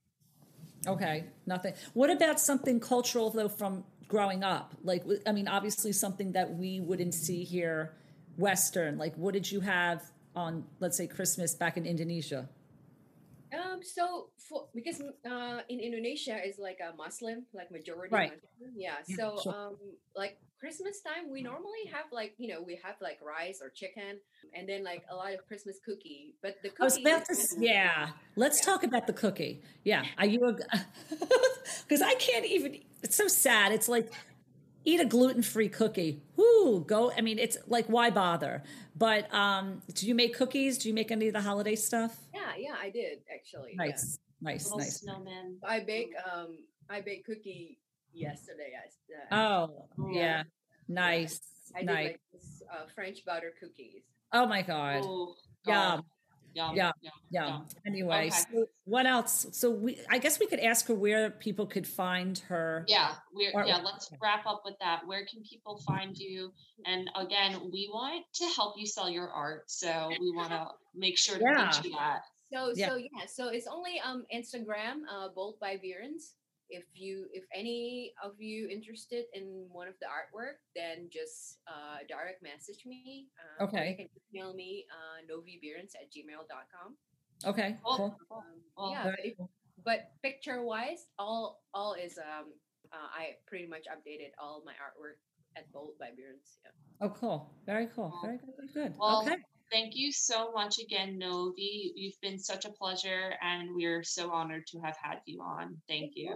Okay, nothing. What about something cultural though from growing up? Like, I mean, obviously something that we wouldn't see here, Western. Like, what did you have on, let's say, Christmas back in Indonesia? Um, so for because uh in Indonesia is like a Muslim, like majority Right. Muslim. Yeah. Yeah, So sure. um like Christmas time we normally have like, you know, we have like rice or chicken and then like a lot of Christmas cookie. But the cookie I was about to, is- yeah. Let's Yeah. talk about the cookie. Yeah, are you? Because I can't even. It's so sad. It's like eat a gluten-free cookie. Whoo, go. I mean, it's like why bother? But um, do you make cookies? Do you make any of the holiday stuff? Yeah, yeah, I did actually. yeah. Nice, nice, Little nice. snowman. I bake um I bake cookie yesterday. I, uh, Oh, Oh. yeah. Nice. I did nice. like this, uh, French butter cookies. oh my God. Oh, Yum. God. Yum. Yeah. Yum. Yeah. Yum. Anyway, Okay. so what else? So we I guess we could ask her where people could find her. Yeah, we're Or- yeah, let's wrap up with that. Where can people find you? And again, we want to help you sell your art. So we want to make sure to Yeah. teach you that. So Yeah. so yeah, so it's only um Instagram, uh Bold by Beerens. If you if any of you interested in one of the artwork, then just uh direct message me. Um, or Okay. You can email me uh novibeerens at gmail.com. Okay. Cool. Cool. Cool. Um, Well, yeah, but, if, cool. but picture wise, all all is um uh, I pretty much updated all my artwork at Bold by Beerens. Yeah. Oh, cool. Very cool. Very good. Very good. Well, okay. Thank you so much again, Novi. You've been such a pleasure, and we're so honored to have had you on. Thank you.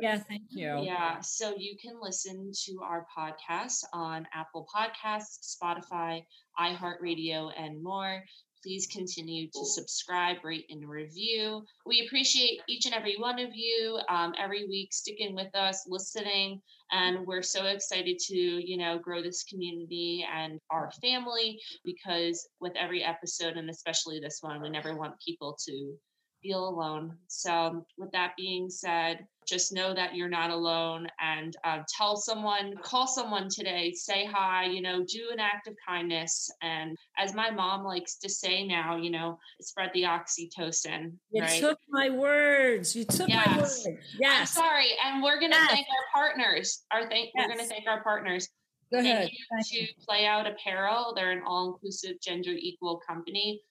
Yeah. Thank you. Yeah, so you can listen to our podcast on Apple Podcasts, Spotify, iHeartRadio, and more. Please continue to subscribe, rate, and review. We appreciate each and every one of you um, every week sticking with us, listening, and we're so excited to you know grow this community and our family because with every episode, and especially this one, we never want people to feel alone. So, with that being said, just know that you're not alone and uh, tell someone, call someone today, say hi, you know, do an act of kindness. And as my mom likes to say now, you know, spread the oxytocin. You right? took my words. You took my words. Yes. I'm Yes. sorry. And we're going to Yes. thank our partners. Our thank, We're going to thank our partners. Go ahead. Thank you to Play Out Apparel. They're an all inclusive, gender equal company.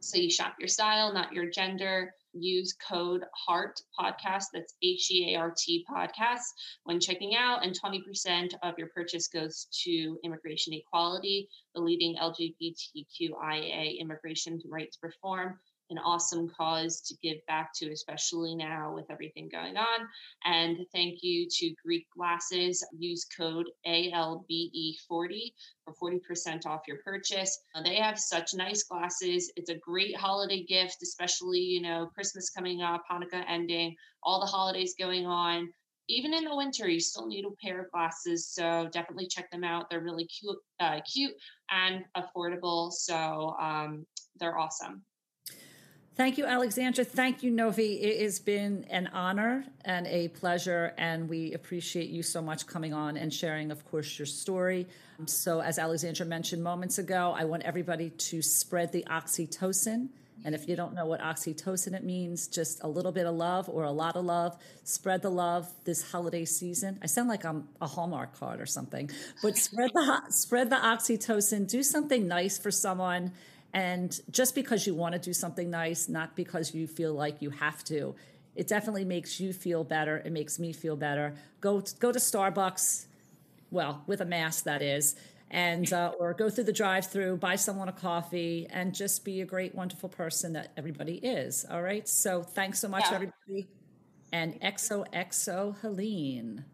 So you shop your style, not your gender. Use code HEART podcast. That's H E A R T podcast when checking out, and 20% of your purchase goes to Immigration Equality, the leading LGBTQIA immigration rights reform. An awesome cause to give back to, especially now with everything going on. And thank you to Greek Glasses. Use code ALBE40 for 40% off your purchase. Uh, They have such nice glasses. It's a great holiday gift, especially, you know, Christmas coming up, Hanukkah ending, all the holidays going on. Even in the winter, you still need a pair of glasses. So definitely check them out. They're really cute, uh, cute and affordable. So um, they're awesome. Thank you, Alexandra. Thank you, Novi. It has been an honor and a pleasure, and we appreciate you so much coming on and sharing, of course, your story. So, as Alexandra mentioned moments ago, I want everybody to spread the oxytocin And if you don't know what oxytocin it means, just a little bit of love or a lot of love. Spread the love this holiday season. I sound like I'm a Hallmark card or something, but spread the spread the oxytocin. Do something nice for someone, and just because you want to do something nice, not because you feel like you have to. It definitely makes you feel better. It makes me feel better. Go go to Starbucks, well, with a mask that is and uh, or go through the drive-through, buy someone a coffee, and just be a great, wonderful person that everybody is. All right. So thanks so much, yeah. everybody, and XOXO Helene.